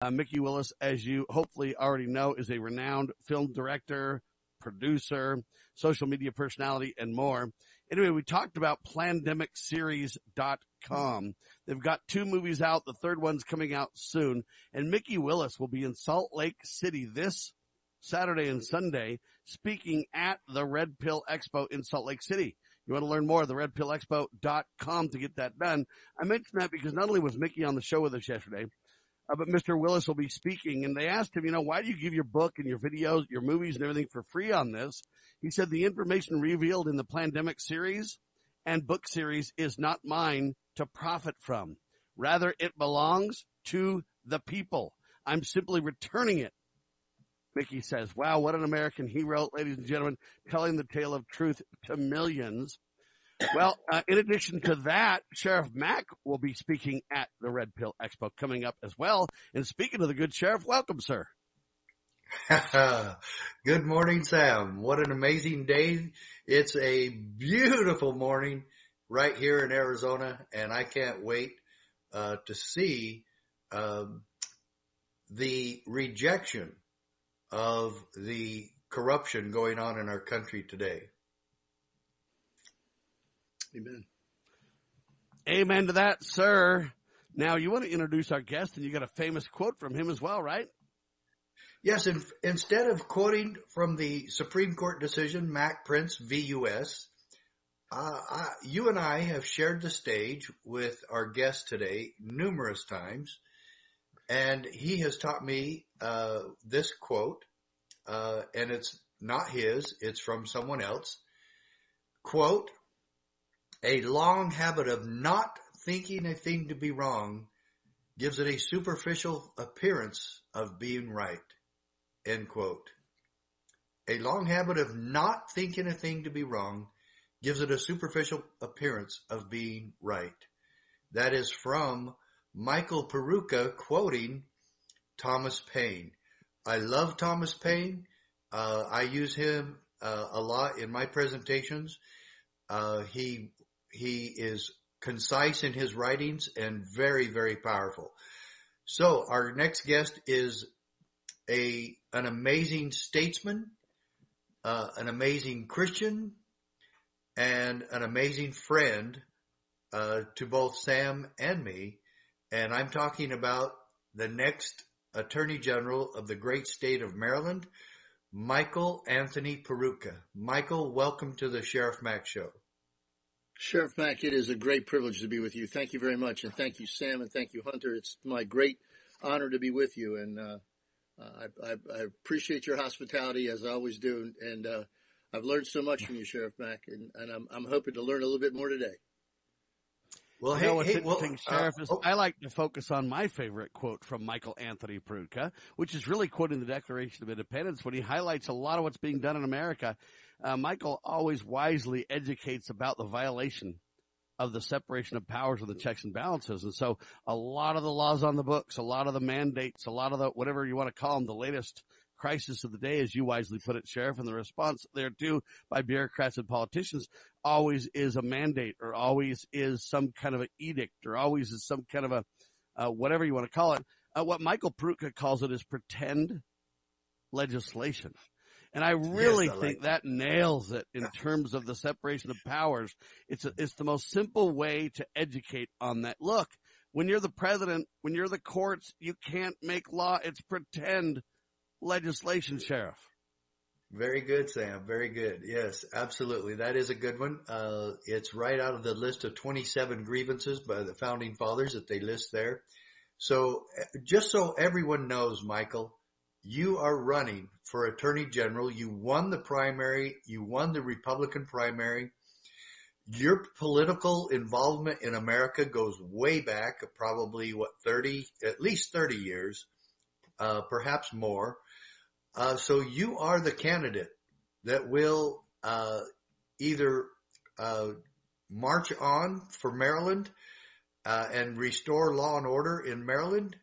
Uh, Mikki Willis, as you hopefully already know, is a renowned film director, producer, social media personality, and more. Anyway, we talked about plandemicseries.com. They've got two movies out. The third one's coming out soon. And Mikki Willis will be in Salt Lake City this Saturday and Sunday speaking at the Red Pill Expo in Salt Lake City. You want to learn more, the redpillexpo.com to get that done. I mentioned that because not only was Mikki on the show with us yesterday, uh, but Mr. Willis will be speaking and they asked him, you know, why do you give your book and your videos, your movies and everything for free on this? He said the information revealed in the Plandemic series and book series is not mine to profit from. Rather, it belongs to the people. I'm simply returning it. Mikki says, wow, what an American hero, ladies and gentlemen, telling the tale of truth to millions. Well, uh, in addition to that, Sheriff Mack will be speaking at the Red Pill Expo coming up as well. And speaking of the good sheriff, welcome, sir. good morning, Sam. What an amazing day. It's a beautiful morning right here in Arizona, and I can't wait uh, to see um, the rejection of the corruption going on in our country today. Amen. Amen to that, sir. Now you want to introduce our guest and you got a famous quote from him as well, right? Yes. In, instead of quoting from the Supreme Court decision, Mack Printz v. U.S., uh, I, you and I have shared the stage with our guest today numerous times, and he has taught me uh, this quote, uh, and it's not his; it's from someone else. Quote: a long habit of not thinking a thing to be wrong gives it a superficial appearance of being right. End quote. A long habit of not thinking a thing to be wrong gives it a superficial appearance of being right. That is from Michael Peroutka quoting Thomas Paine. I love Thomas Paine. Uh, I use him uh, a lot in my presentations. Uh, he he is concise in his writings and very, very powerful. So our next guest is a, an amazing statesman, uh, an amazing Christian, and an amazing friend, uh, to both Sam and me. And I'm talking about the next Attorney General of the great state of Maryland, Michael Anthony Peroutka. Michael, welcome to the Sheriff Mack Show. Sheriff Mack, it is a great privilege to be with you. Thank you very much. And thank you, Sam, and thank you, Hunter. It's my great honor to be with you. And, uh, uh I, I, I, appreciate your hospitality as I always do. And, uh, I've learned so much from you, Sheriff Mack, and, and I'm, I'm hoping to learn a little bit more today. Well, you hey, know what's hey, interesting, well, uh, Sheriff, is oh. I like to focus on my favorite quote from Michael Anthony Peroutka, which is really quoting the Declaration of Independence when he highlights a lot of what's being done in America uh, Michael always wisely educates about the violation of the separation of powers and the checks and balances. And so a lot of the laws on the books, a lot of the mandates, a lot of the, whatever you want to call them, the latest crisis of the day, as you wisely put it, Sheriff, and the response there too by bureaucrats and politicians always is a mandate or always is some kind of an edict or always is some kind of a, uh, whatever you want to call it. Uh, what Michael Peroutka calls it is pretend legislation. And I really yes, I think like that. that nails it in terms of the separation of powers. It's a, it's the most simple way to educate on that. Look, when you're the president, when you're the courts, you can't make law. It's pretend legislation, sheriff. Very good, Sam. Very good. Yes, absolutely. That is a good one. Uh, it's right out of the list of 27 grievances by the founding fathers that they list there. So just so everyone knows, Michael, you are running for attorney general. You won the primary. You won the Republican primary. Your political involvement in America goes way back, probably what, 30, at least 30 years, uh, perhaps more. Uh, so you are the candidate that will, uh, either, uh, march on for Maryland, uh, and restore law and order in Maryland,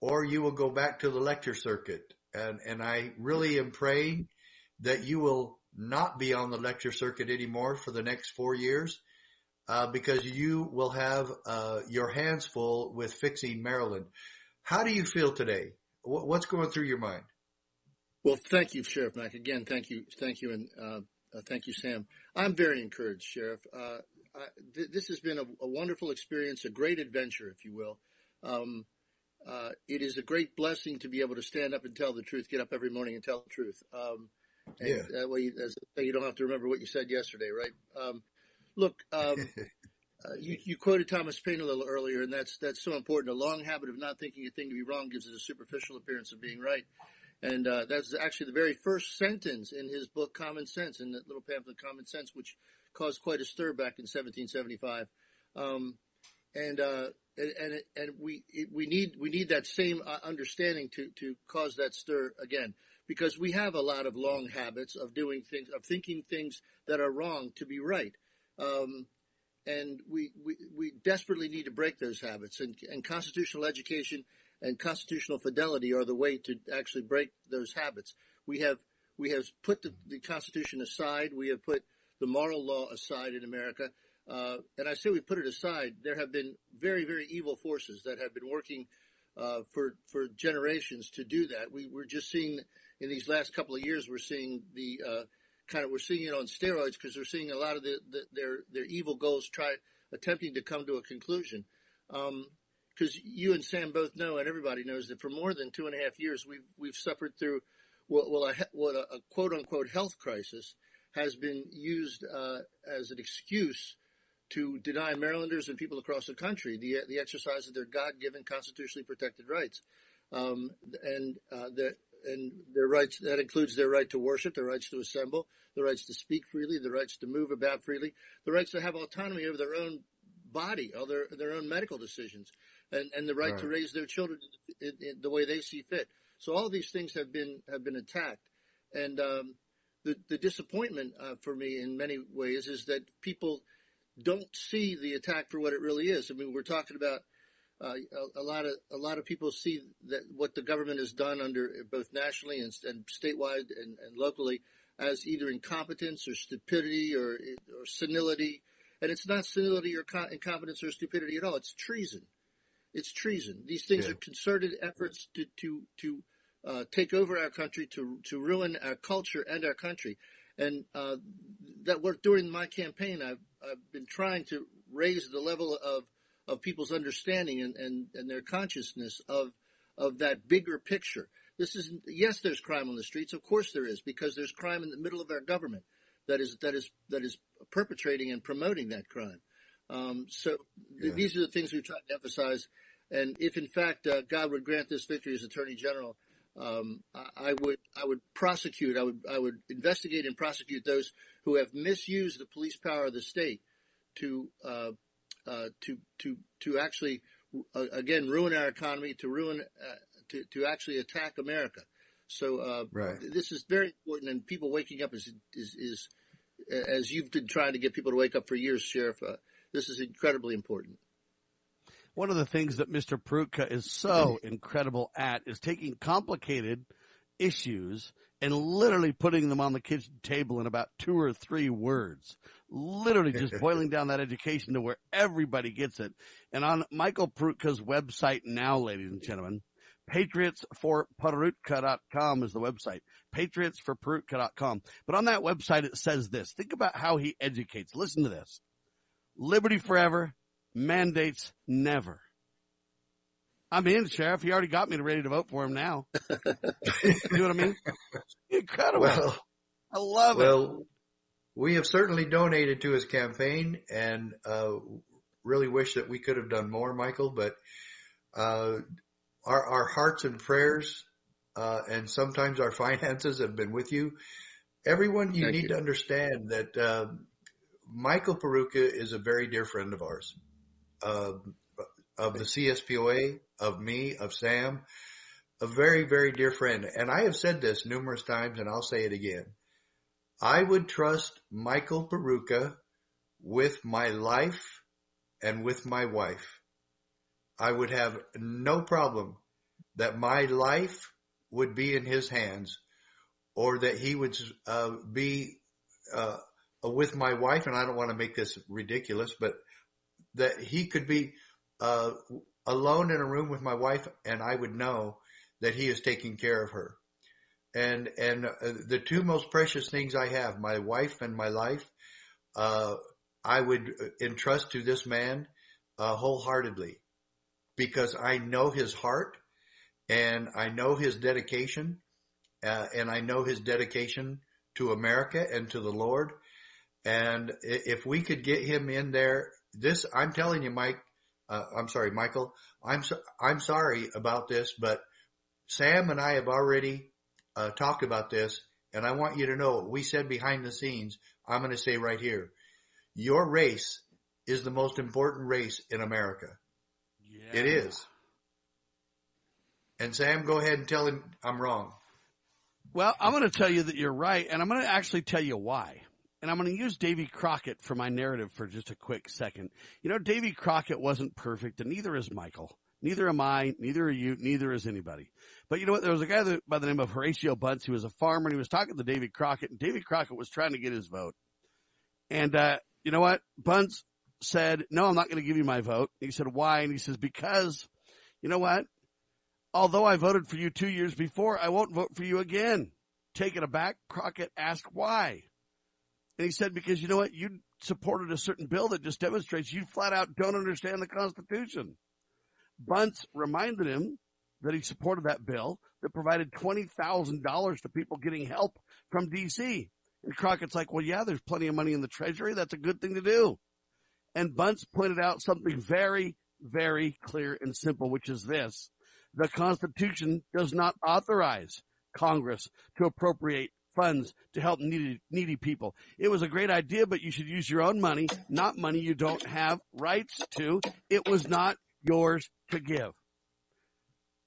or you will go back to the lecture circuit and, and I really am praying that you will not be on the lecture circuit anymore for the next four years, uh, because you will have, uh, your hands full with fixing Maryland. how do you feel today? What's going through your mind? Well, thank you, Sheriff Mack. Again, thank you, thank you, and uh, uh, thank you, Sam. I'm very encouraged, Sheriff. Uh, I, th- this has been a, a, wonderful experience, a great adventure, if you will. Um, uh, it is a great blessing to be able to stand up and tell the truth, get up every morning and tell the truth. Um, and yeah. that way, as you don't have to remember what you said yesterday, right? Um, look, um, uh, you, you, quoted Thomas Paine a little earlier, and that's that's so important. A long habit of not thinking a thing to be wrong gives it a superficial appearance of being right. And uh, that's actually the very first sentence in his book, Common Sense, in that little pamphlet, Common Sense, which caused quite a stir back in 1775. Um, and, uh, and, and, we, we need, we need that same uh, understanding to, to cause that stir again. Because we have a lot of long habits of doing things, of thinking things that are wrong to be right. Um, and we, we, we desperately need to break those habits. And, and constitutional education and constitutional fidelity are the way to actually break those habits. We have we have put the, the Constitution aside. We have put the moral law aside in America. Uh, and I say we put it aside. There have been very, very evil forces that have been working uh, for for generations to do that. We, we're just seeing in these last couple of years, we're seeing the uh, kind of we're seeing it on steroids because we're seeing a lot of the, the, their their evil goals try attempting to come to a conclusion. Um, because you and Sam both know, and everybody knows that for more than two and a half years, we've we've suffered through what, well, a, what a, a quote unquote health crisis has been used uh, as an excuse to deny Marylanders and people across the country the the exercise of their God given constitutionally protected rights, um, and uh, the, and their rights that includes their right to worship, their rights to assemble, their rights to speak freely, their rights to move about freely, the rights to have autonomy over their own body, or their their own medical decisions and, and the right, right. to raise their children in, in, the way they see fit. So all these things have been have been attacked, and um, the the disappointment uh, for me in many ways is that people don't see the attack for what it really is. I mean, we're talking about uh, a, a, lot of a lot of people see that what the government has done under both nationally and, and statewide and, and, locally as either incompetence or stupidity or, or senility, and it's not senility or incompetence or stupidity at all. It's treason. It's treason. These things yeah. are concerted efforts to to to uh, take over our country, to to ruin our culture and our country. And uh, that work during my campaign, I've I've been trying to raise the level of of people's understanding and, and, and their consciousness of of that bigger picture. This is yes, there's crime on the streets. Of course there is, because there's crime in the middle of our government that is that is that is perpetrating and promoting that crime. Um, so yeah. these are the things we try to emphasize and if in fact uh, God would grant this victory as Attorney General, um, I, would I would prosecute I would I would investigate and prosecute those who have misused the police power of the state to uh, uh, to to to actually uh, again ruin our economy to ruin uh, to to actually attack America. So uh, right. this is very important, and people waking up is is is as you've been trying to get people to wake up for years, Sheriff. this is incredibly important one of the things that Mr. Peroutka is so incredible at is taking complicated issues and literally putting them on the kitchen table in about two or three words. Literally just boiling down that education to where everybody gets it. And on Michael Peroutka's website now, ladies and gentlemen, patriotsforperoutka.com is the website. Patriotsforperoutka.com. But on that website, it says this. Think about how he educates. Listen to this. Liberty forever, mandates never. I'm in, Sheriff. He already got me ready to vote for him now. you know what I mean? Incredible. Well, I love well, it. Well, we have certainly donated to his campaign and uh, really wish that we could have done more, Michael. But uh, our, our hearts and prayers uh, and sometimes our finances have been with you. Everyone, you Thank need you. to understand that uh, Michael Peroutka is a very dear friend of ours of, of the CSPOA, of me, of Sam, a very, very dear friend. And I have said this numerous times and I'll say it again. I would trust Michael Peroutka with my life and with my wife. I would have no problem that my life would be in his hands or that he would uh, be uh, with my wife. And I don't want to make this ridiculous, but that he could be uh, alone in a room with my wife and I would know that he is taking care of her. And, and uh, the two most precious things I have, my wife and my life, uh, I would entrust to this man, uh, wholeheartedly because I know his heart and I know his dedication, uh, and I know his dedication to America and to the Lord. And if we could get him in there, this, I'm telling you, Mike, uh, I'm sorry, Michael, I'm, so, I'm sorry about this, but Sam and I have already uh, talked about this and I want you to know what we said behind the scenes. I'm going to say right here, your race is the most important race in America. Yeah. It is. And Sam, go ahead and tell him I'm wrong. Well, I'm going to tell you that you're right, and I'm going to actually tell you why. And I'm going to use Davy Crockett for my narrative for just a quick second. You know, Davy Crockett wasn't perfect, and neither is Michael. Neither am I, neither are you, neither is anybody. But you know what? There was a guy that, by the name of Horatio Bunce who was a farmer, and he was talking to Davy Crockett, and Davy Crockett was trying to get his vote. And, uh, you know what? Bunce said, no, I'm not going to give you my vote. He said, why? And he says, because, you know what? Although I voted for you two years before, I won't vote for you again. Taken aback, Crockett asked why. And he said, because you know what? You supported a certain bill that just demonstrates you flat out don't understand the Constitution. Bunce reminded him that he supported that bill that provided $20,000 to people getting help from DC. And Crockett's like, well, yeah, there's plenty of money in the treasury. That's a good thing to do. And Bunce pointed out something very, very clear and simple, which is this. The Constitution does not authorize Congress to appropriate funds to help needy, needy people. It was a great idea, but you should use your own money, not money you don't have rights to. It was not yours to give.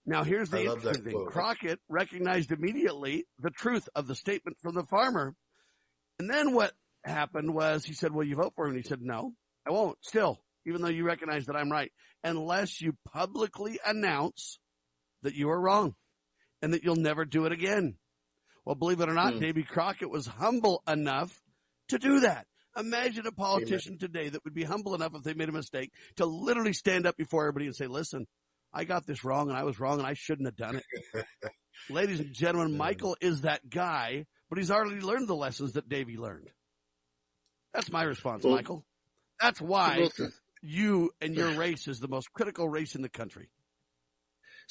Now here's the interesting thing. Crockett recognized immediately the truth of the statement from the farmer. And then what happened was he said, well, you vote for him. And he said, no, I won't still, even though you recognize that I'm right, unless you publicly announce that you are wrong and that you'll never do it again. Well, believe it or not, mm. Davy Crockett was humble enough to do that. Imagine a politician Amen. today that would be humble enough if they made a mistake to literally stand up before everybody and say, listen, I got this wrong and I was wrong and I shouldn't have done it. Ladies and gentlemen, Michael is that guy, but he's already learned the lessons that Davy learned. That's my response, well, Michael. That's why you and your race is the most critical race in the country.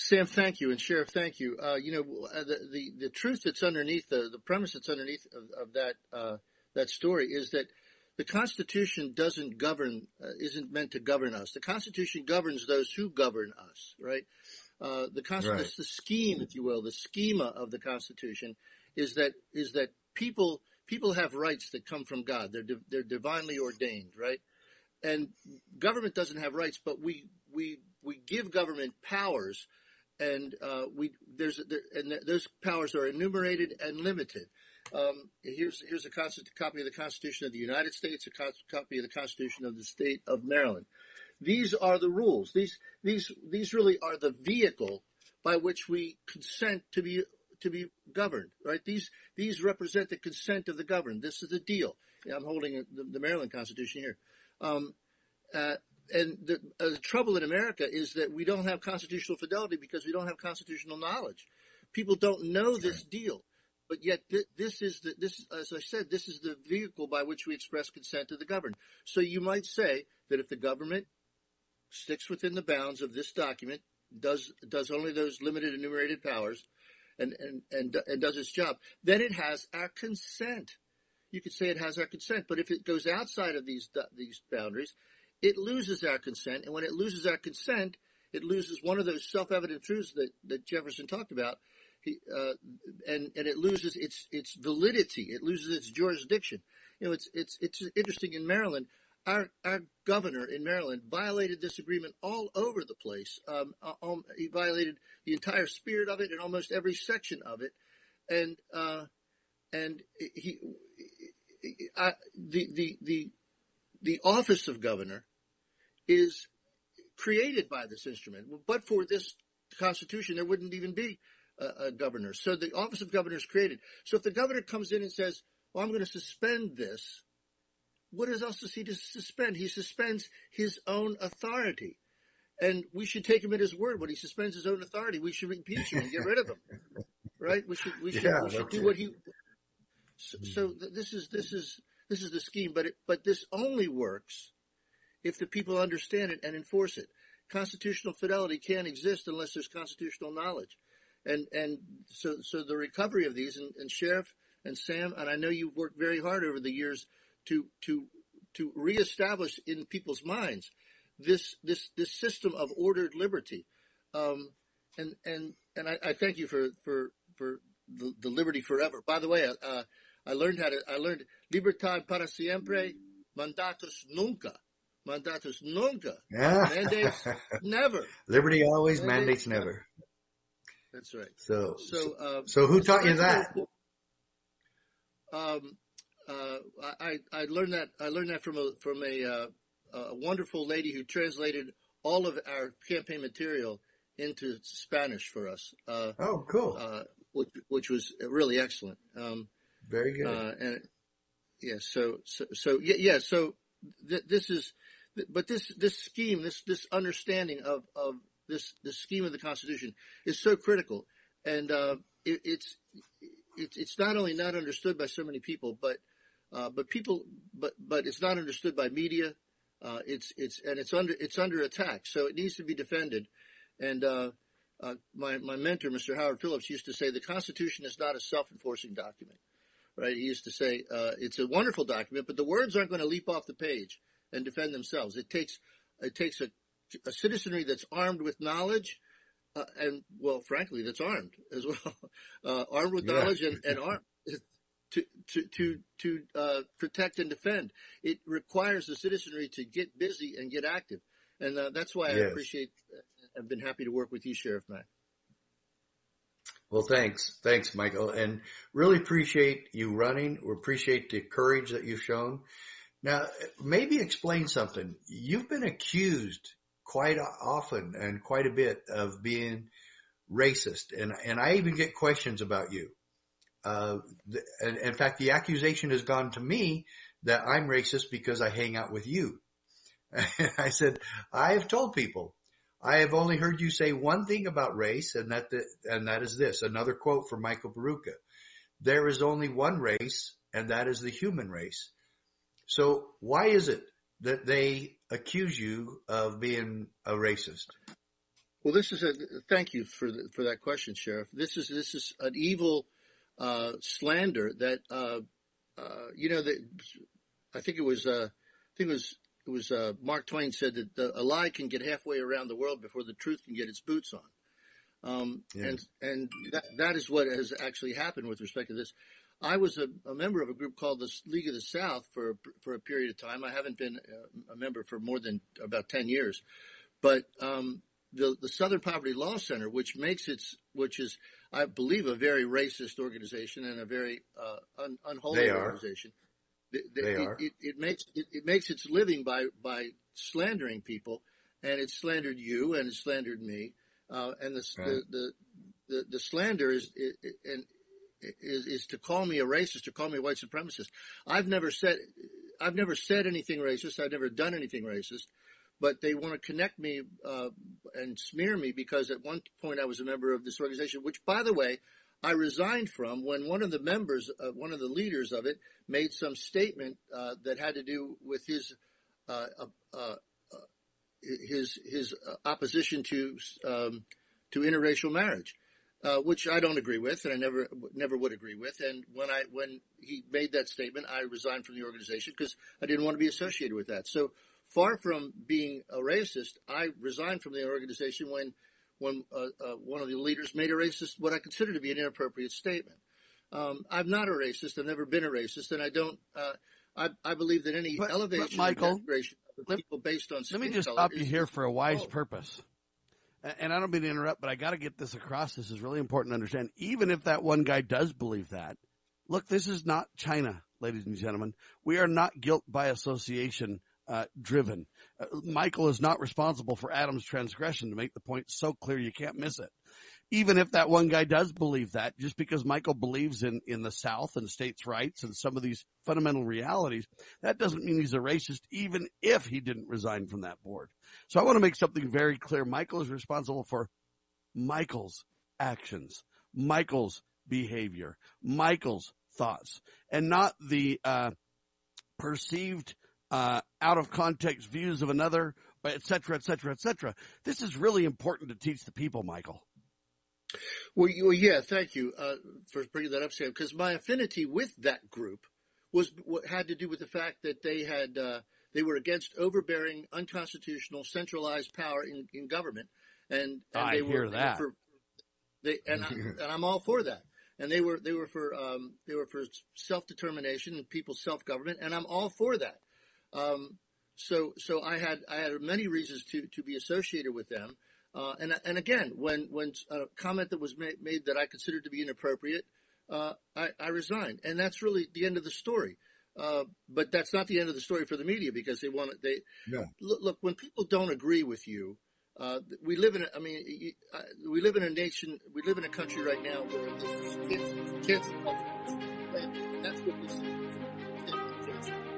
Sam, thank you, and Sheriff, thank you. Uh, you know, uh, the, the, the truth that's underneath the the premise that's underneath of, of that uh, that story is that the Constitution doesn't govern, uh, isn't meant to govern us. The Constitution governs those who govern us, right? Uh, the Constitution, right. the scheme, if you will, the schema of the Constitution is that is that people people have rights that come from God. They're di- they're divinely ordained, right? and government doesn't have rights, but we we we give government powers, and uh, we there's there, and those powers are enumerated and limited. Um, here's here's a copy of the Constitution of the United States, a co- copy of the Constitution of the State of Maryland. These are the rules. These these these really are the vehicle by which we consent to be to be governed. Right? These these represent the consent of the governed. This is the deal. I'm holding the, the Maryland Constitution here. Um, uh, and the, uh, the, trouble in America is that we don't have constitutional fidelity because we don't have constitutional knowledge. People don't know this deal, but yet th- this is the, this, as I said, this is the vehicle by which we express consent to the governed. So you might say that if the government sticks within the bounds of this document, does does only those limited enumerated powers, and and and, and does its job, then it has our consent you could say it has our consent. But if it goes outside of these these boundaries, it loses our consent. And when it loses our consent, it loses one of those self-evident truths that, that Jefferson talked about. He, uh, and and it loses its its validity. It loses its jurisdiction. You know, it's it's it's interesting in Maryland. Our our governor in Maryland violated this agreement all over the place. Um, um, he violated the entire spirit of it and almost every section of it. And uh, and he I, the, the, the, the office of governor is created by this instrument. But for this constitution, there wouldn't even be a, a governor. So the office of governor is created. So if the governor comes in and says, well, I'm going to suspend this, what else does he to suspend? He suspends his own authority. and we should take him at his word. When he suspends his own authority, we should impeach him and get rid of him. Right? We should we should, yeah, we should do what he. So, so, this is this is this is the scheme, but it, but this only works if the people understand it and enforce it. Constitutional fidelity can't exist unless there's constitutional knowledge, and and so so the recovery of these and, and sheriff and Sam and I know you've worked very hard over the years to to to reestablish in people's minds this this this system of ordered liberty. Um, and and and I, I, thank you for for for the, the liberty forever. By the way, uh, I learned how to I learned libertad para siempre, mandatus nunca. Mandatus nunca. Yeah. Mandates never. Liberty always, mandates, mandates never. never. That's right. So so uh, so who taught you that? Um, uh, I I learned that I learned that from a from a uh, a wonderful lady who translated all of our campaign material into Spanish for us. Uh, oh, cool. Uh, which, which was really excellent. Um, Very good. Uh, and yeah, so, so, so yeah, yeah, so th- this is, but this, this scheme, this, this understanding of, of this, this scheme of the Constitution is so critical. And, uh, it, it's, it's, it's not only not understood by so many people, but, uh, but people, but, but it's not understood by media. Uh, it's it's and it's under it's under attack, so it needs to be defended. And uh, uh, my my mentor, Mr. Howard Phillips, used to say the Constitution is not a self-enforcing document, right? He used to say uh, it's a wonderful document, but the words aren't going to leap off the page and defend themselves. It takes it takes a, a citizenry that's armed with knowledge. Uh, and well, frankly, that's armed as well, uh, armed with yeah. knowledge and, and armed to to to to uh, protect and defend. It requires the citizenry to get busy and get active, and uh, that's why yes. I appreciate. Uh, I've been happy to work with you, Sheriff Mack. Well, thanks, thanks, Michael, and really appreciate you running. We appreciate the courage that you've shown. Now, maybe explain something. You've been accused quite often and quite a bit of being racist, and and I even get questions about you. Uh, in fact, the accusation has gone to me that I'm racist because I hang out with you. And I said, I have told people, I have only heard you say one thing about race and that, the, and that is this, another quote from Michael Peroutka. There is only one race and that is the human race. So why is it that they accuse you of being a racist? Well, this is a, thank you for, the, for that question, Sheriff. This is, this is an evil, uh, slander that uh, uh, you know that I think it was uh, I think it was it was uh, Mark Twain said that the, a lie can get halfway around the world before the truth can get its boots on. Um, yeah. and, and that, that is what has actually happened with respect to this. I was a, a, member of a group called the League of the South for, for a period of time. I haven't been a, a member for more than about 10 years, but, um, the, the Southern Poverty Law Center, which makes its, which is I believe, a very racist organization and a very uh, un- unholy they They, they it, are. It, it makes it, it, makes its living by by slandering people, and it slandered you and it slandered me, uh, and the, right. the, the, the the slander is and is is to call me a racist or call me a white supremacist. I've never said I've never said anything racist. I've never done anything racist but they want to connect me uh, and smear me because at one point I was a member of this organization, which, by the way, I resigned from when one of the members, uh, one of the leaders of it, made some statement uh, that had to do with his uh, uh, uh, his his opposition to um, to interracial marriage. Uh, which I don't agree with, and I never never would agree with. And when I when he made that statement, I resigned from the organization because I didn't want to be associated with that. So far from being a racist, I resigned from the organization when when uh, uh, one of the leaders made a racist, what I consider to be an inappropriate statement. Um, I'm not a racist. I've never been a racist, and I don't. Uh, I, I, believe that any but, elevation but Michael, of let, people based on let me just stop you here for a wise purpose. And I don't mean to interrupt, but I got to get this across. This is really important to understand. Even if that one guy does believe that, look, this is not China, ladies and gentlemen. We are not guilt by association uh, driven. Uh, Michael is not responsible for Adam's transgression to make the point so clear you can't miss it. even if that one guy does believe that, just because Michael believes in, in the South and states' rights and some of these fundamental realities, that doesn't mean he's a racist, even if he didn't resign from that board. So I want to make something very clear. Michael is responsible for Michael's actions, Michael's behavior, Michael's thoughts, and not the, uh, perceived, uh, out of context views of another, et cetera, et cetera, et cetera. This is really important to teach the people, Michael. Well, well yeah, thank you uh, for bringing that up, Sam. Because my affinity with that group was what had to do with the fact that they had uh, they were against overbearing, unconstitutional, centralized power in, in government, and, and I they hear were that. For, they and I, and I'm all for that. And they were they were for um, they were for self determination and people's self government, and I'm all for that. Um, so so I had I had many reasons to to be associated with them. Uh, and and again, when when a comment that was made, made that I considered to be inappropriate, uh, I, I, resigned, and that's really the end of the story. Uh, but that's not the end of the story for the media because they want they yeah. look, look, when people don't agree with you. Uh, we live in, a, I mean, uh, we live in a nation, we live in a country right now where kids, kids, that's what this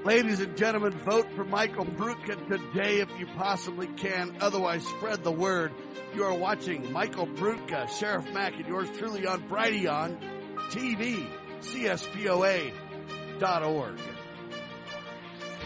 Ladies and gentlemen, vote for Michael Peroutka today if you possibly can. Otherwise, spread the word. You are watching Michael Peroutka, Sheriff Mack, and yours truly on Brighteon TV, CSPOA.org.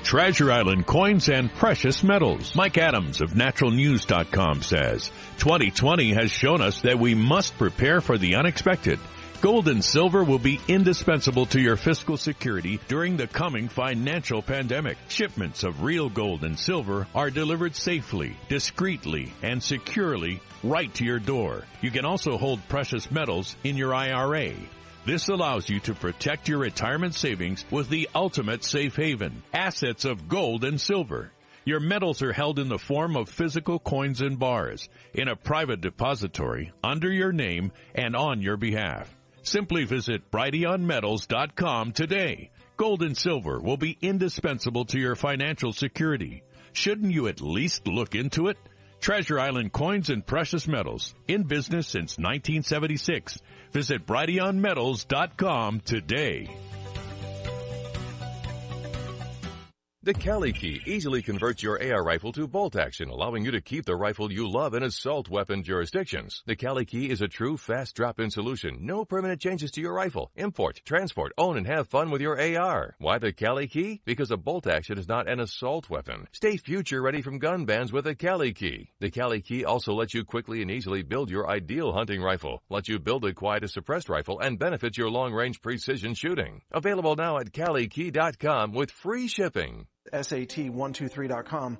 Treasure Island Coins and Precious Metals. Mike Adams of naturalnews.com says, 2020 has shown us that we must prepare for the unexpected. Gold and silver will be indispensable to your fiscal security during the coming financial pandemic. Shipments of real gold and silver are delivered safely, discreetly, and securely right to your door. You can also hold precious metals in your IRA. This allows you to protect your retirement savings with the ultimate safe haven, assets of gold and silver. Your metals are held in the form of physical coins and bars in a private depository under your name and on your behalf. Simply visit brighteonmetals.com today. Gold and silver will be indispensable to your financial security. Shouldn't you at least look into it? Treasure Island Coins and Precious Metals, in business since 1976. Visit brighteonmetals.com today. The Cali key easily converts your AR rifle to bolt action, allowing you to keep the rifle you love in assault weapon jurisdictions. The Cali key is a true fast drop-in solution. No permanent changes to your rifle. Import, transport, own, and have fun with your AR. Why the Cali key? Because a bolt action is not an assault weapon. Stay future ready from gun bans with a Cali key. The Cali key also lets you quickly and easily build your ideal hunting rifle, lets you build a quiet suppressed rifle, and benefits your long-range precision shooting. Available now at CaliKey.com with free shipping. SAT123.com,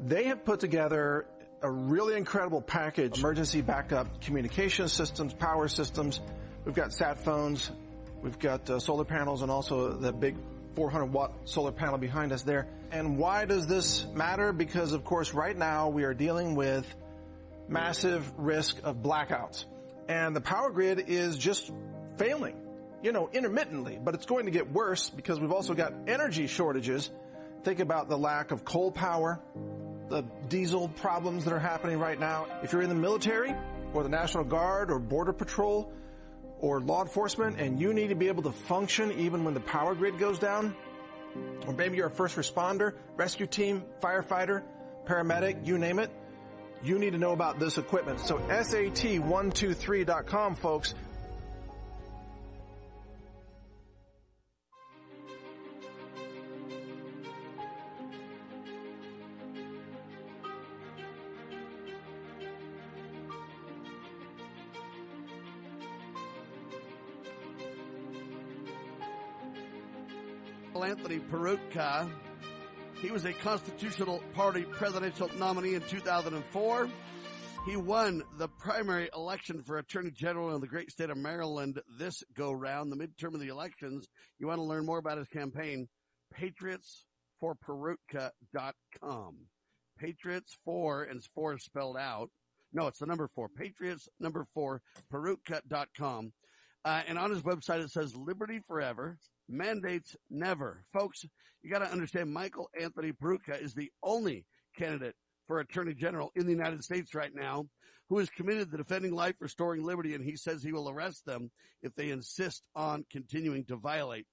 they have put together a really incredible package, emergency backup communication systems, power systems. We've got sat phones, we've got uh, solar panels and also the big 400 watt solar panel behind us there. And why does this matter? Because of course right now we are dealing with massive risk of blackouts. And the power grid is just failing, you know, intermittently, but it's going to get worse because we've also got energy shortages Think about the lack of coal power, the diesel problems that are happening right now. If you're in the military or the National Guard or Border Patrol or law enforcement and you need to be able to function even when the power grid goes down, or maybe you're a first responder, rescue team, firefighter, paramedic, you name it, you need to know about this equipment. So SAT123.com folks, Anthony Peroutka. He was a Constitutional Party presidential nominee in 2004. He won the primary election for Attorney General in the great state of Maryland this go round, the midterm of the elections. You want to learn more about his campaign? Patriots4Peroutka.com. Patriots for and four spelled out. No, it's the number four. Patriots number four Peroutka.com. Uh, and on his website it says liberty forever, mandates never. Folks, you got to understand Michael Anthony Peroutka is the only candidate for attorney general in the United States right now who is committed to defending life, restoring liberty, and he says he will arrest them if they insist on continuing to violate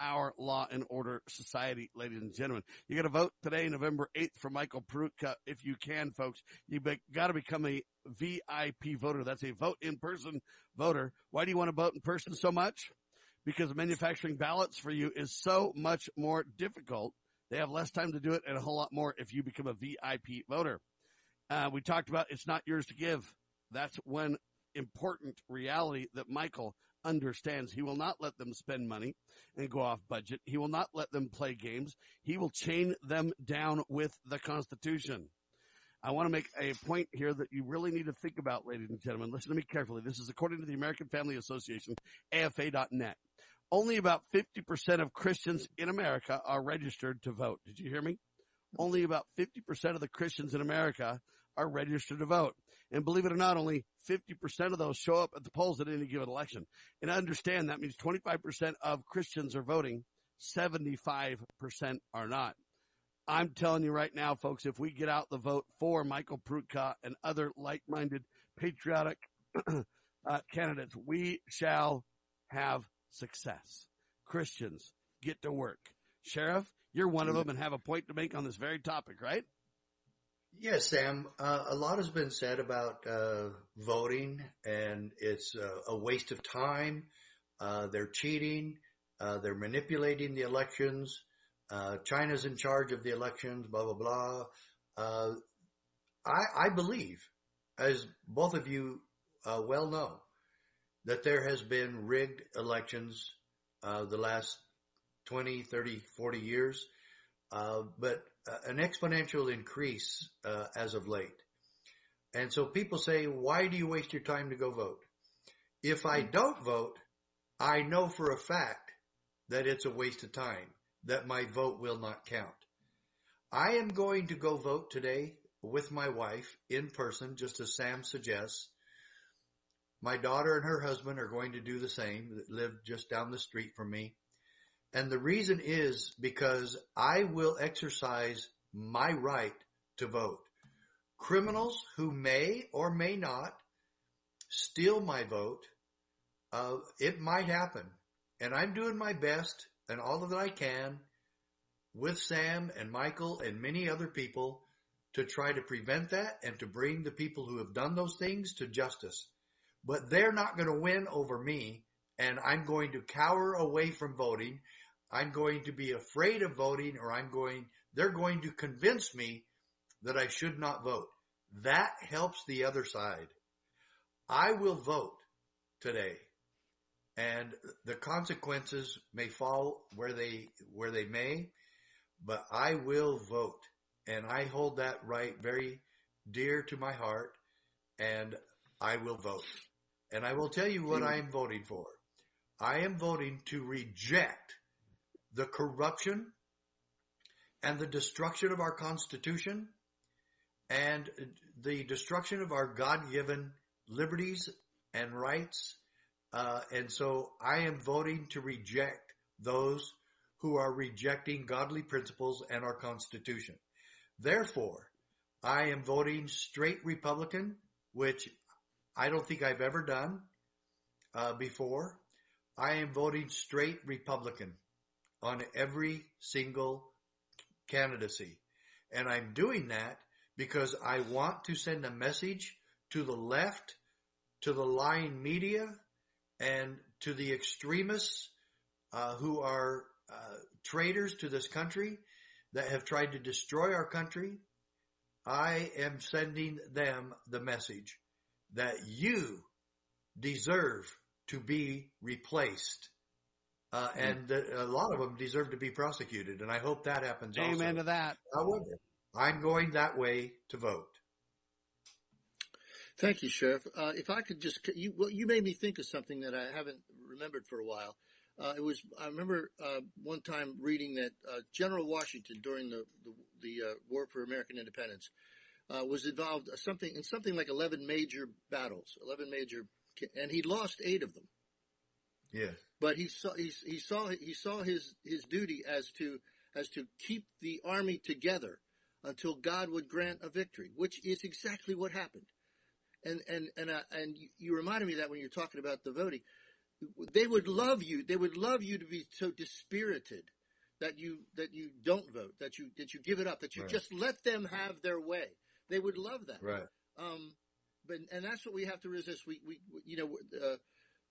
our law and order society, ladies and gentlemen. You got to vote today, November 8th for Michael Peroutka. If you can, folks, you be, got to become a VIP voter. That's a vote in person voter. Why do you want to vote in person so much? Because manufacturing ballots for you is so much more difficult. They have less time to do it and a whole lot more if you become a VIP voter. Uh, we talked about it's not yours to give. That's one important reality that Michael understands. He will not let them spend money and go off budget. He will not let them play games. He will chain them down with the Constitution. I want to make a point here that you really need to think about, ladies and gentlemen. Listen to me carefully. This is according to the American Family Association, AFA.net. Only about 50% of Christians in America are registered to vote. Did you hear me? Only about 50% of the Christians in America are registered to vote. And believe it or not, only 50% of those show up at the polls at any given election. And I understand that means 25% of Christians are voting, 75% are not. I'm telling you right now, folks, if we get out the vote for Michael Peroutka and other like-minded patriotic uh, candidates, we shall have success. Christians, get to work. Sheriff, you're one of them and have a point to make on this very topic, right? Yes, Sam. Uh, a lot has been said about uh, voting, and it's uh, a waste of time. Uh, they're cheating. Uh, they're manipulating the elections. Uh, China's in charge of the elections. Blah blah blah. I, I, believe, as both of you well know, that there has been rigged elections the last 20, 30, 40 years. but uh, an exponential increase uh, as of late. And so people say, why do you waste your time to go vote? If I don't vote, I know for a fact that it's a waste of time, that my vote will not count. I am going to go vote today with my wife in person, just as Sam suggests. My daughter and her husband are going to do the same, that live just down the street from me. And the reason is because I will exercise my right to vote. Criminals who may or may not steal my vote, uh, it might happen. And I'm doing my best and all that I can with Sam and Michael and many other people to try to prevent that and to bring the people who have done those things to justice. But they're not going to win over me and I'm going to cower away from voting I'm going to be afraid of voting or I'm going, they're going to convince me that I should not vote. That helps the other side. I will vote today and the consequences may fall where they, where they may, but I will vote and I hold that right very dear to my heart and I will vote. And I will tell you what I am voting for. I am voting to reject the corruption and the destruction of our Constitution and the destruction of our God-given liberties and rights. Uh, and so I am voting to reject those who are rejecting godly principles and our Constitution. Therefore, I am voting straight Republican, which I don't think I've ever done uh, before. I am voting straight Republican on every single candidacy. And I'm doing that because I want to send a message to the left, to the lying media, and to the extremists uh, who are uh, traitors to this country that have tried to destroy our country. I am sending them the message that you deserve to be replaced uh, and a lot of them deserve to be prosecuted, and I hope that happens. Amen also. to that. However, I'm going that way to vote. Thank you, Sheriff. Uh, if I could just, you, well, you made me think of something that I haven't remembered for a while. Uh, it was, I remember, uh, one time reading that, uh, General Washington during the, the, the uh, War for American Independence, was involved something, in something like 11 major battles, 11 major, and he lost eight of them. Yeah. But he saw he, he saw he saw his his duty as to as to keep the army together until God would grant a victory, which is exactly what happened. And and and uh, and you reminded me of that when you're talking about the voting. They would love you. They would love you to be so dispirited that you that you don't vote, that you that you give it up, that you right. just let them have their way. They would love that. Right. Um, but and that's what we have to resist. We we you know uh,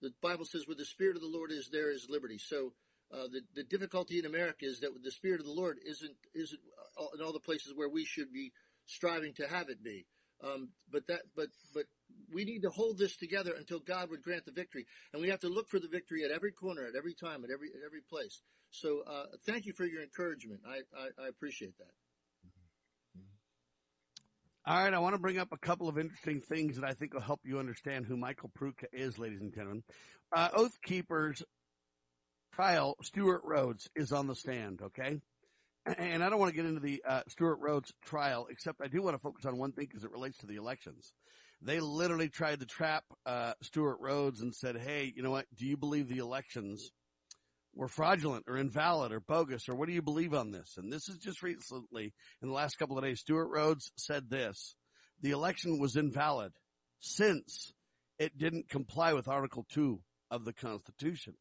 the Bible says where the spirit of the Lord is, there is liberty. So. Uh, the the difficulty in America is that the spirit of the Lord isn't isn't uh, in all the places where we should be striving to have it be. Um, but that, but, but we need to hold this together until God would grant the victory. And we have to look for the victory at every corner, at every time, at every, at every place. So, uh, thank you for your encouragement. I, I, I appreciate that. All right, I want to bring up a couple of interesting things that I think will help you understand who Michael Peroutka is, ladies and gentlemen. Uh, Oath Keepers trial, Stewart Rhodes is on the stand, okay? and I don't want to get into the uh, Stewart Rhodes trial, except I do want to focus on one thing because it relates to the elections. They literally tried to trap uh, Stewart Rhodes and said, "Hey, you know what? Do you believe the elections were fraudulent or invalid or bogus, or what do you believe on this?" And this is just recently, in the last couple of days, Stewart Rhodes said this: the election was invalid since it didn't comply with Article Two of the Constitution.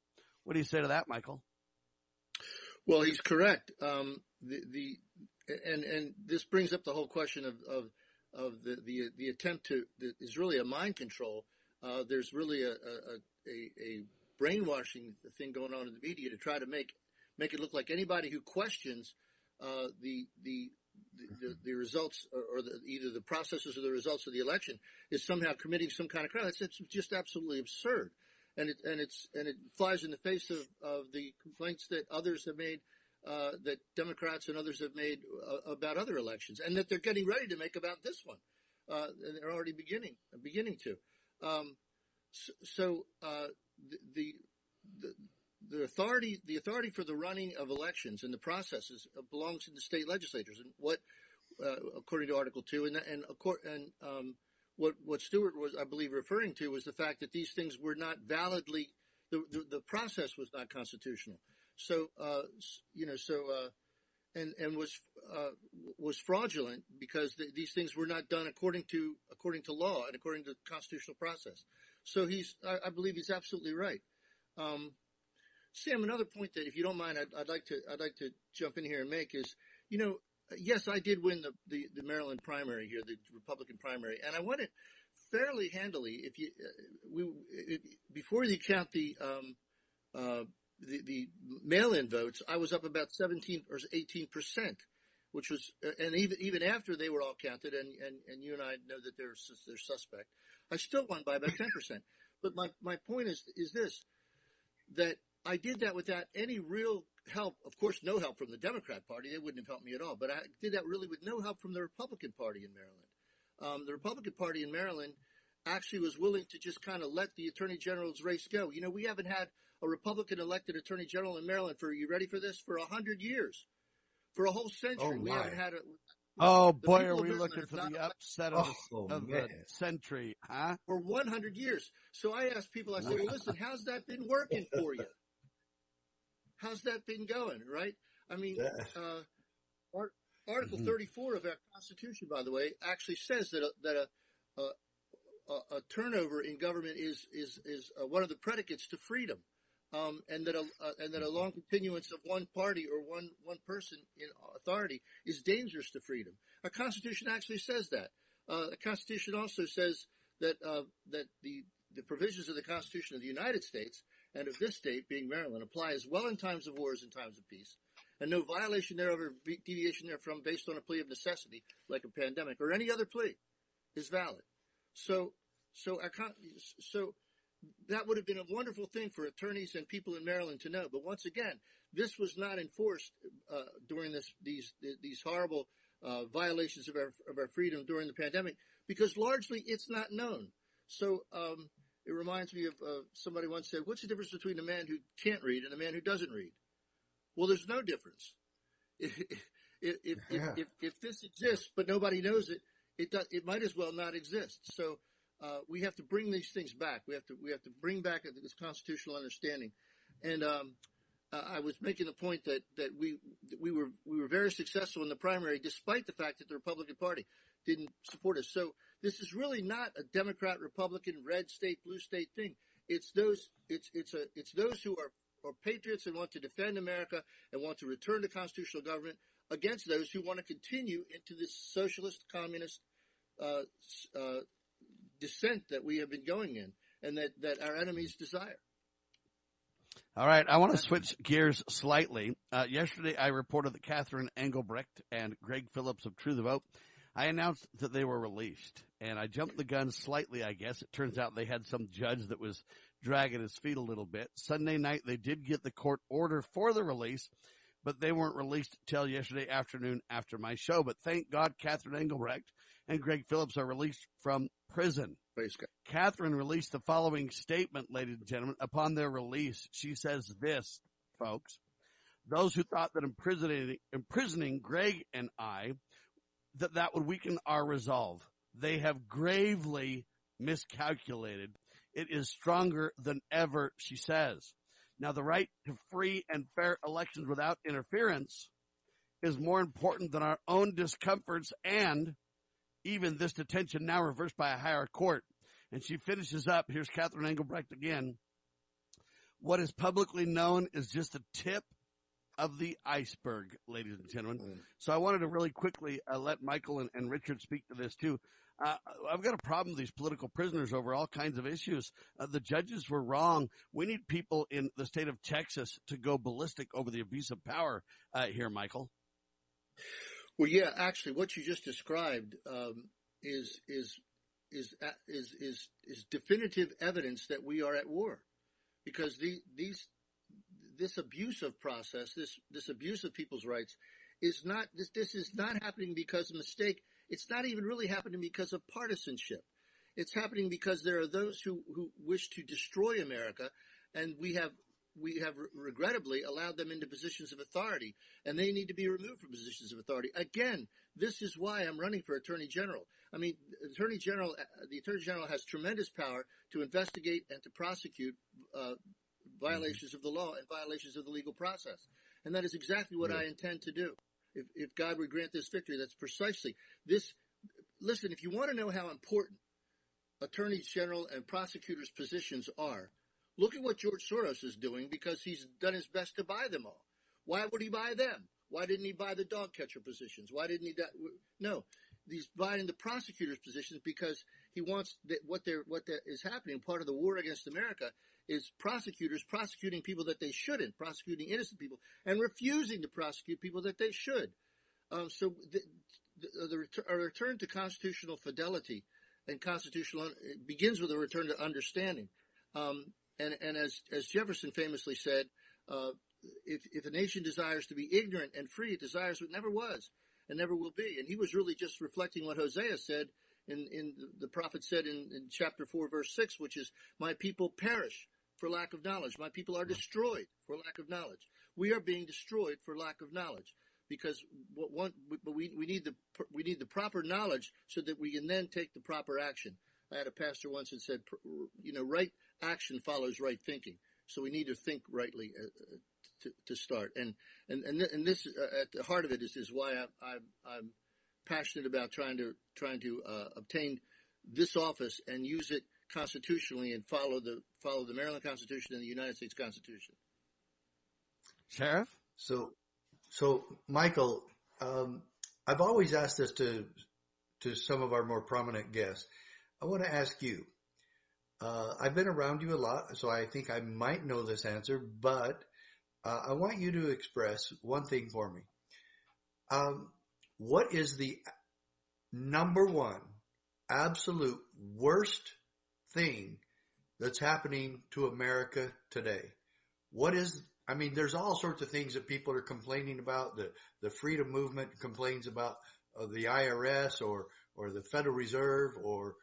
What do you say to that, Michael? Well, he's correct. Um, the, the and and this brings up the whole question of of, of the, the the attempt to is really a mind control. Uh, there's really a, a, a, a brainwashing thing going on in the media to try to make make it look like anybody who questions uh, the, the the the, results or, the, either the processes or the results of the election is somehow committing some kind of crime. That's, just absolutely absurd, and it and it's and it flies in the face of, of the complaints that others have made uh, that Democrats and others have made uh, about other elections, and that they're getting ready to make about this one. Uh, and they're already beginning beginning to. Um, so, so uh, the, the authority the authority for the running of elections and the processes belongs in the state legislatures, and what uh, according to Article Two, and and and um, what what Stewart was, I believe, referring to was the fact that these things were not validly the, the, the process was not constitutional. So, uh, you know, so, uh, and, and was, uh, was fraudulent because th- these things were not done according to, according to law and according to the constitutional process. So he's, I, I believe he's absolutely right. Um, Sam, another point that if you don't mind, I'd, I'd, like to, I'd like to jump in here and make is, you know, yes, I did win the, the, the Maryland primary here, the Republican primary, and I won it fairly handily. If you, uh, we, if, before you count the, um, uh, the, the mail-in votes, I was up about 17 or 18 percent, which was, and even even after they were all counted, and and, and you and I know that they're they're suspect, I still won by about 10 percent. But my my point is is this, that I did that without any real help. Of course, no help from the Democrat Party; they wouldn't have helped me at all. But I did that really with no help from the Republican Party in Maryland. Um, the Republican Party in Maryland actually was willing to just kind of let the Attorney General's race go. You know, we haven't had a Republican elected attorney general in Maryland for, you ready for this? For a hundred years. For a whole century. Oh we haven't had a, Oh boy, are we looking for the upset of, oh, of the century, huh? For 100 years. So I asked people, I said, well, listen, how's that been working for you? How's that been going, right? I mean, uh, Article mm-hmm. 34 of our Constitution, by the way, actually says that a, that a, a, a turnover in government is is is uh, one of the predicates to freedom um, and that a uh, and that a long continuance of one party or one one person in authority is dangerous to freedom. Our Constitution actually says that. Uh, the Constitution also says that uh, that the the provisions of the Constitution of the United States and of this state, being Maryland, apply as well in times of wars and times of peace, and no violation thereof or deviation therefrom based on a plea of necessity, like a pandemic or any other plea, is valid. So, so our so that would have been a wonderful thing for attorneys and people in Maryland to know. But once again, this was not enforced uh, during this these these horrible uh, violations of our of our freedom during the pandemic because largely it's not known. So um, it reminds me of uh, somebody once said, "What's the difference between a man who can't read and a man who doesn't read?" Well, there's no difference. If if, yeah. if, if, if this exists but nobody knows it, it does, it might as well not exist. So uh, we have to bring these things back. We have to we have to bring back this constitutional understanding. And um, I was making the point that that we that we were we were very successful in the primary, despite the fact that the Republican Party didn't support us. So This is really not a Democrat, Republican, red state, blue state thing. It's those, it's, it's a, it's those who are, are patriots and want to defend America and want to return to constitutional government against those who want to continue into this socialist, communist, uh, uh, descent that we have been going in and that, that our enemies desire. All right, I want to switch gears slightly. Uh, yesterday, I reported that Catherine Engelbrecht and Greg Phillips of True the Vote, I announced that they were released, and I jumped the gun slightly. I guess it turns out they had some judge that was dragging his feet a little bit. Sunday night, they did get the court order for the release, but they weren't released till yesterday afternoon after my show. But thank God, Catherine Engelbrecht and Greg Phillips are released from prison. God. Catherine released the following statement, ladies and gentlemen. Upon their release, she says this, folks. Those who thought that imprisoning, imprisoning Greg and I, that that would weaken our resolve. They have gravely miscalculated. It is stronger than ever, she says. Now the right to free and fair elections without interference is more important than our own discomforts and even this detention now reversed by a higher court. And she finishes up. Here's Catherine Engelbrecht again. What is publicly known is just a tip of the iceberg, ladies and gentlemen. Mm. So I wanted to really quickly uh, let Michael and, and, Richard speak to this too. Uh, I've got a problem with these political prisoners over all kinds of issues. Uh, the judges were wrong. We need people in the state of Texas to go ballistic over the abuse of power uh, here, Michael. Well, yeah, actually, what you just described um, is is is is is is definitive evidence that we are at war, because the, these this abusive process, this this abuse of people's rights, is not this this is not happening because of mistake. It's not even really happening because of partisanship. It's happening because there are those who who wish to destroy America, and we have we have regrettably allowed them into positions of authority and they need to be removed from positions of authority. Again, this is why I'm running for attorney general. I mean, attorney general, the attorney general has tremendous power to investigate and to prosecute, uh, violations of the law and violations of the legal process. And that is exactly what yeah. I intend to do. If, if God would grant this victory, that's precisely this. Listen, if you want to know how important attorneys general and prosecutors positions are, Look at what George Soros is doing because he's done his best to buy them all. Why would he buy them? Why didn't he buy the dog catcher positions? Why didn't he? no, he's buying the prosecutors' positions because he wants that what they're what that is happening. Part of the war against America is prosecutors prosecuting people that they shouldn't, prosecuting innocent people, and refusing to prosecute people that they should. Um, so the, the, the return, a return to constitutional fidelity and constitutional begins with a return to understanding. Um, and, and as, as Jefferson famously said, uh, if, if a nation desires to be ignorant and free, it desires what never was and never will be. And he was really just reflecting what Hosea said in, in the prophet said in, in chapter four, verse six, which is, my people perish for lack of knowledge. My people are destroyed for lack of knowledge. We are being destroyed for lack of knowledge because what one, but we, we need the, we need the proper knowledge so that we can then take the proper action. I had a pastor once that said, you know, right action follows right thinking. So we need to think rightly uh, to, to, start. And, and, and, and this, uh, at the heart of it is, is why I, I, I'm passionate about trying to, trying to, uh, obtain this office and use it constitutionally and follow the, follow the Maryland Constitution and the United States Constitution. Sheriff? So, so Michael, um, I've always asked this to, to some of our more prominent guests. I want to ask you, uh, I've been around you a lot, so I think I might know this answer, but uh, I want you to express one thing for me. Um, what is the number one absolute worst thing that's happening to America today? What is, I mean, there's all sorts of things that people are complaining about. The, the freedom movement complains about uh, the IRS or, or the Federal Reserve or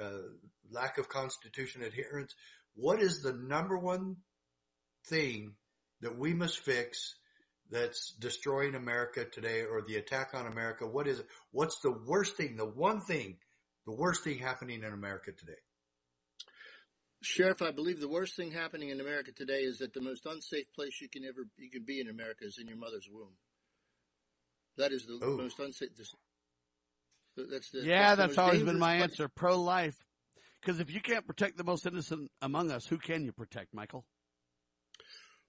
Uh, lack of constitution adherence. What is the number one thing that we must fix that's destroying America today or the attack on America? What is it? What's the worst thing, the one thing, the worst thing happening in America today? Sheriff, I believe the worst thing happening in America today is that the most unsafe place you can ever you can be in America is in your mother's womb. That is the Ooh. most unsafe. That's the, yeah, that's, that's always been my answer. Pro life. Because if you can't protect the most innocent among us, who can you protect, Michael?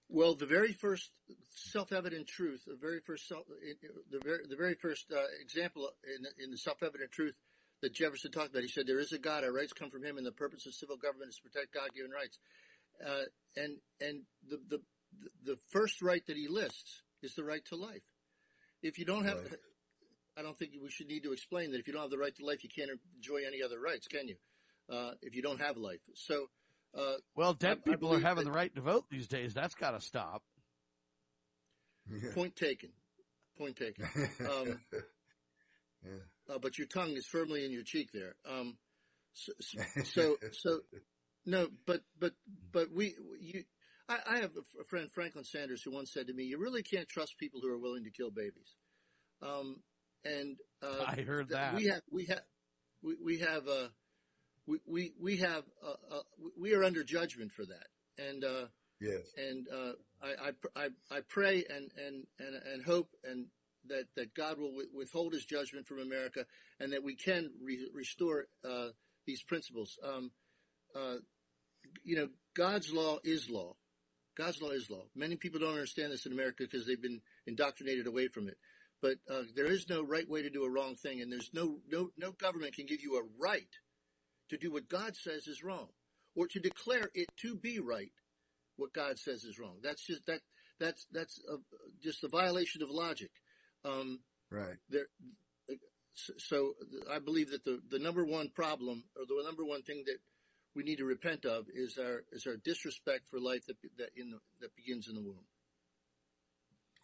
Well, the very first self-evident truth, the very first self, the very the very first uh, example in, in the self-evident truth that Jefferson talked about, he said, "There is a God. Our rights come from Him, and the purpose of civil government is to protect God-given rights." Uh, and and the, the the first right that he lists is the right to life. If you don't have, right. I don't think we should need to explain that if you don't have the right to life, you can't enjoy any other rights, can you? Uh, if you don't have life, so uh, well, dead I, people I are having that, the right to vote these days. That's got to stop. Point taken. Point taken. Um, yeah. uh, but your tongue is firmly in your cheek there. Um, so, so, so, no, but, but, but we, you, I, I have a friend, Franklin Sanders, who once said to me, you really can't trust people who are willing to kill babies. Um, and, uh, I heard that. We have, we have, we, we have, uh, we, we, we have, uh, uh, we are under judgment for that. And, uh, yes. And, uh, I, I, I pray and, and, and, and hope and that, that God will withhold his judgment from America and that we can re- restore, uh, these principles. Um, uh, you know, God's law is law. God's law is law. Many people don't understand this in America because they've been indoctrinated away from it. But uh, there is no right way to do a wrong thing, and there's no no no government can give you a right to do what God says is wrong, or to declare it to be right, what God says is wrong. That's just that that's that's a, just a violation of logic. Um, right. There. So I believe that the, the number one problem or the number one thing that we need to repent of is our is our disrespect for life that that in the, that begins in the womb.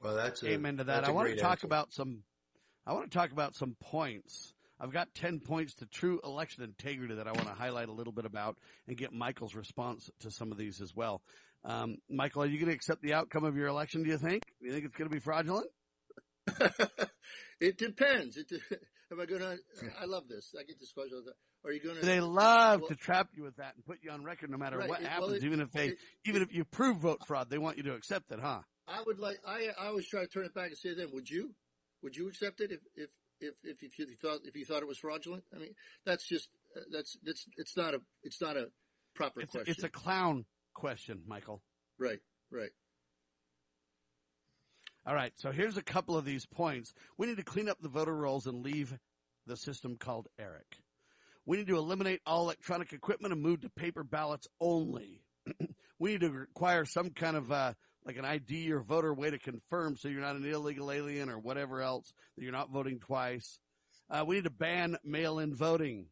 Well, that's a, amen to that. I want to talk answer. about some. I want to talk about some points I've got 10 points to true election integrity that I want to highlight a little bit about and get Michael's response to some of these as well. Um, Michael, are you going to accept the outcome of your election, do you think? Do you think it's going to be fraudulent? it depends. It, am I going to, I love this. I get this question all the time. Are you going to? They love well, to trap you with that and put you on record no matter right, what it, happens. Well, it, even if they, it, even if you prove vote fraud, they want you to accept it, huh? I would like, I, I always try to turn it back and say to them, would you? Would you accept it if, if, if, if, if you thought, if you thought it was fraudulent? I mean, that's just, uh, that's, that's, it's not a, it's not a proper it's question. A, it's a clown question, Michael. Right, right. All right. So here's a couple of these points. We need to clean up the voter rolls and leave the system called ERIC. We need to eliminate all electronic equipment and move to paper ballots only. we need to require some kind of uh, like an ID or voter way to confirm so you're not an illegal alien or whatever else that you're not voting twice. Uh, we need to ban mail-in voting.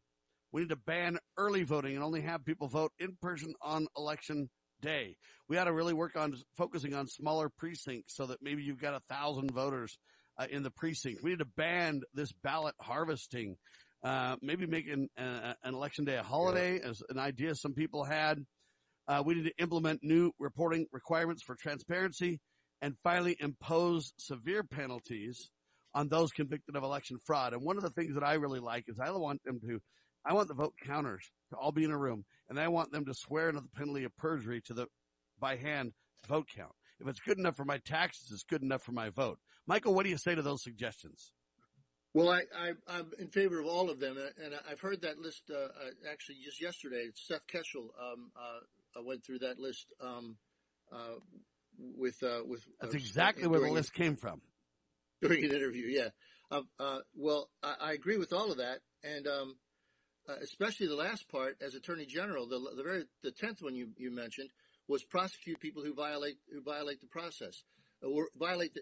We need to ban early voting and only have people vote in person on election day. We ought to really work on focusing on smaller precincts so that maybe you've got a thousand voters uh, in the precinct. We need to ban this ballot harvesting. Uh, maybe make an, uh, an election day a holiday yeah. as an idea some people had. Uh, we need to implement new reporting requirements for transparency and finally impose severe penalties on those convicted of election fraud. And one of the things that I really like is I want them to, I want the vote counters to all be in a room and I want them to swear under the penalty of perjury to the by hand vote count. If it's good enough for my taxes, it's good enough for my vote. Michael, what do you say to those suggestions? Well, I, I, am in favor of all of them, and I've heard that list uh, uh, actually just yesterday. Seth Keshel um, uh, I went through that list um, uh, with uh, with. That's exactly where the list came from. During an interview, yeah. Um, uh, well, I, I, agree with all of that, and um, uh, especially the last part. As Attorney General, the, the very the tenth one you, you mentioned was prosecute people who violate who violate the process or violate the,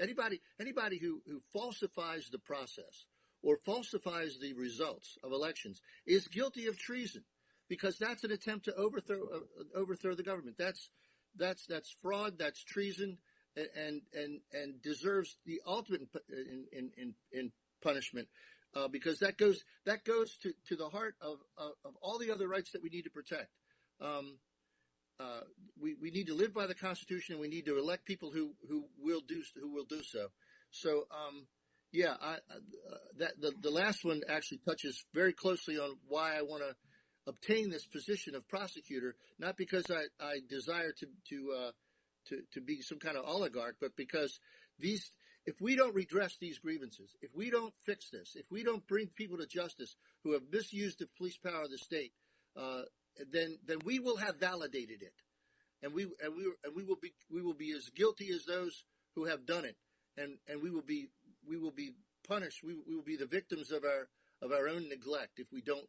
anybody anybody who who falsifies the process or falsifies the results of elections is guilty of treason because that's an attempt to overthrow uh, overthrow the government. That's that's that's fraud. That's treason, and and and deserves the ultimate in in in, in punishment. Uh, because that goes that goes to, to the heart of, of, of all the other rights that we need to protect. Um, uh, we we need to live by the Constitution, and we need to elect people who who will do who will do so. So um, yeah, I, uh, that the the last one actually touches very closely on why I want to obtain this position of prosecutor, not because I, I desire to, to, uh, to, to be some kind of oligarch, but because these, if we don't redress these grievances, if we don't fix this, if we don't bring people to justice who have misused the police power of the state, uh, then then we will have validated it, and we and we and we will be we will be as guilty as those who have done it, and and we will be we will be punished. We, we will be the victims of our of our own neglect if we don't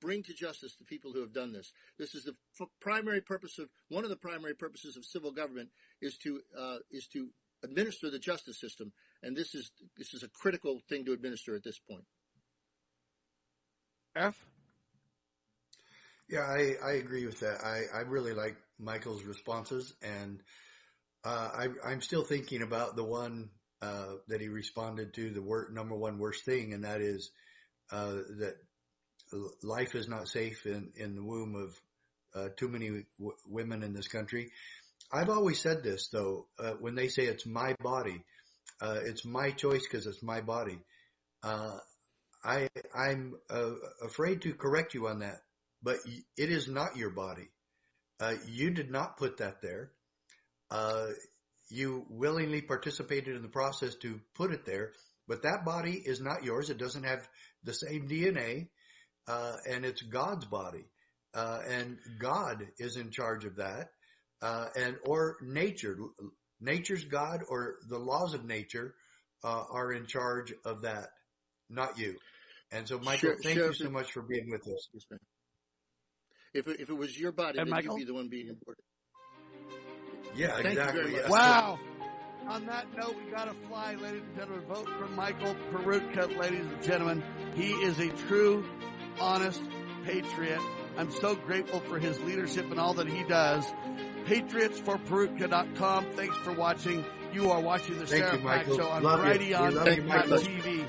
bring to justice the people who have done this. This is the f- primary purpose of one of the primary purposes of civil government is to uh, is to administer the justice system, and this is this is a critical thing to administer at this point. F. Yeah, I, I agree with that. I, I really like Michael's responses, and uh, I, I'm still thinking about the one uh, that he responded to, the wor- number one worst thing, and that is uh, that life is not safe in, in the womb of uh, too many w- women in this country. I've always said this though, uh, when they say it's my body, uh, it's my choice because it's my body. Uh, I, I'm afraid to correct you on that but it is not your body. Uh, you did not put that there. Uh, you willingly participated in the process to put it there, but that body is not yours. It doesn't have the same DNA, uh, and it's God's body, uh, and God is in charge of that, uh, and or nature, nature's God or the laws of nature uh, are in charge of that, not you. And so, Michael, sure, thank sure. you so much for being with us. If it, if it was your body, and then Michael? you'd be the one being important. Yeah, Thank exactly. Wow. On that note, we got to fly, ladies and gentlemen. Vote for Michael Peroutka, ladies and gentlemen. He is a true, honest patriot. I'm so grateful for his leadership and all that he does. Patriotsforperoutka.com. Thanks for watching. You are watching the Thank Sheriff you, Show on Friday on TV.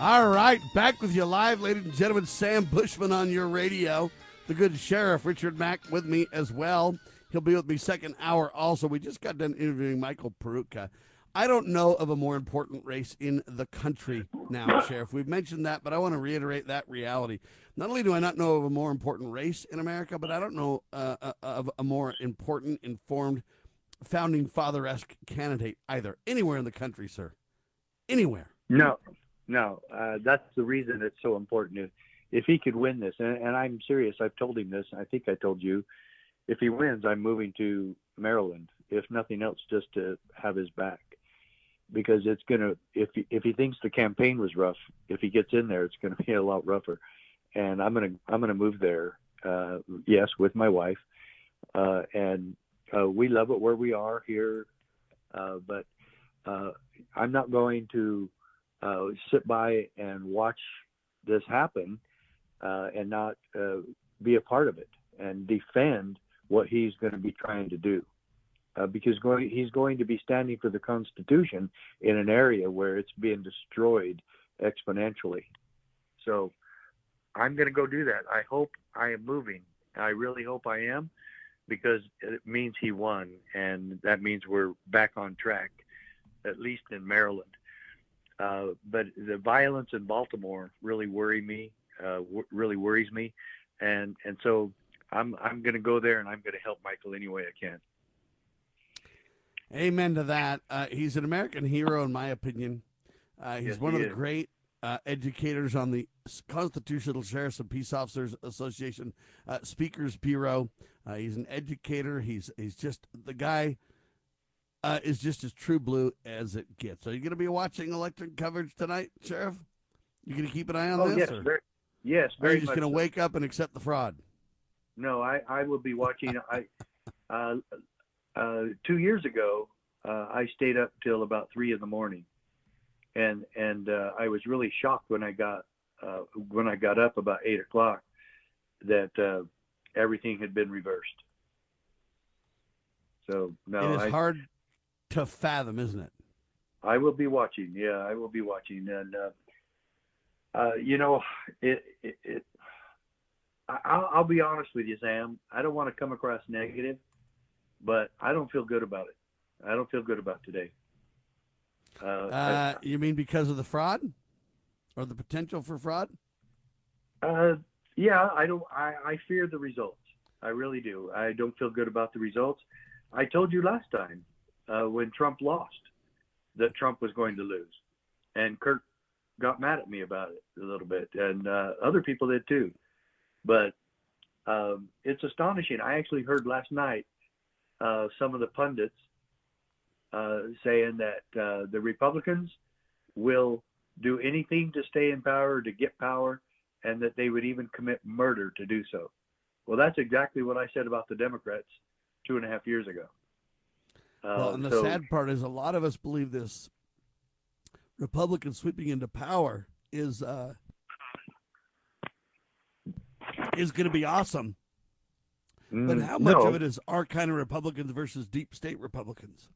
All right, back with you live, ladies and gentlemen. Sam Bushman on your radio. The good sheriff, Richard Mack, with me as well. He'll be with me second hour also. We just got done interviewing Michael Peroutka. I don't know of a more important race in the country now, Sheriff. We've mentioned that, but I want to reiterate that reality. Not only do I not know of a more important race in America, but I don't know uh, uh of a more important, informed, founding father esque candidate either, anywhere in the country, sir. Anywhere. No, no, uh, that's the reason it's so important to if he could win this, and, and I'm serious, I've told him this. I think I told you, if he wins, I'm moving to Maryland, if nothing else, just to have his back, because it's gonna. If he, if he thinks the campaign was rough, if he gets in there, it's gonna be a lot rougher, and I'm gonna I'm gonna move there. Uh, yes, with my wife, uh, and uh, we love it where we are here, uh, but uh, I'm not going to uh, sit by and watch this happen uh, and not uh, be a part of it and defend what he's going to be trying to do. Uh, because going, he's going to be standing for the Constitution in an area where it's being destroyed exponentially. So I'm going to go do that. I hope I am moving. I really hope I am because it means he won, and that means we're back on track, at least in Maryland. Uh, but the violence in Baltimore really worry me, uh, w- really worries me, and and so I'm I'm going to go there and I'm going to help Michael any way I can. Amen to that. Uh, he's an American hero, in my opinion. Uh, he's yes, one he of the great uh, educators on the Constitutional Sheriffs and Peace Officers Association uh, Speakers Bureau. Uh, he's an educator. He's he's just the guy uh, is just as true blue as it gets. Are you going to be watching election coverage tonight, Sheriff? You going to keep an eye on oh, this? Yes, or? very, yes. Very are you just going to so. wake up and accept the fraud? No, I, I will be watching. I uh, uh, two years ago, I stayed up till about three in the morning and and uh, I was really shocked when I got uh, when I got up about eight o'clock that uh, everything had been reversed. So no, it is I, hard to fathom, isn't it? I will be watching. Yeah, I will be watching, and uh, uh, you know, it. it, it I'll, I'll be honest with you, Sam. I don't want to come across negative, but I don't feel good about it. I don't feel good about today. Uh, uh, you mean because of the fraud, or the potential for fraud? Uh, yeah, I don't. I, I fear the results. I really do. I don't feel good about the results. I told you last time uh, when Trump lost that Trump was going to lose, and Kurt got mad at me about it a little bit, and uh, other people did too. But um, it's astonishing. I actually heard last night uh, some of the pundits uh, saying that uh, the Republicans will do anything to stay in power, to get power, and that they would even commit murder to do so. Well, that's exactly what I said about the Democrats two and a half years ago. Well, and the so, sad part is a lot of us believe this Republican sweeping into power is uh, is going to be awesome. But mm, how much no. of it is our kind of Republicans versus deep state Republicans?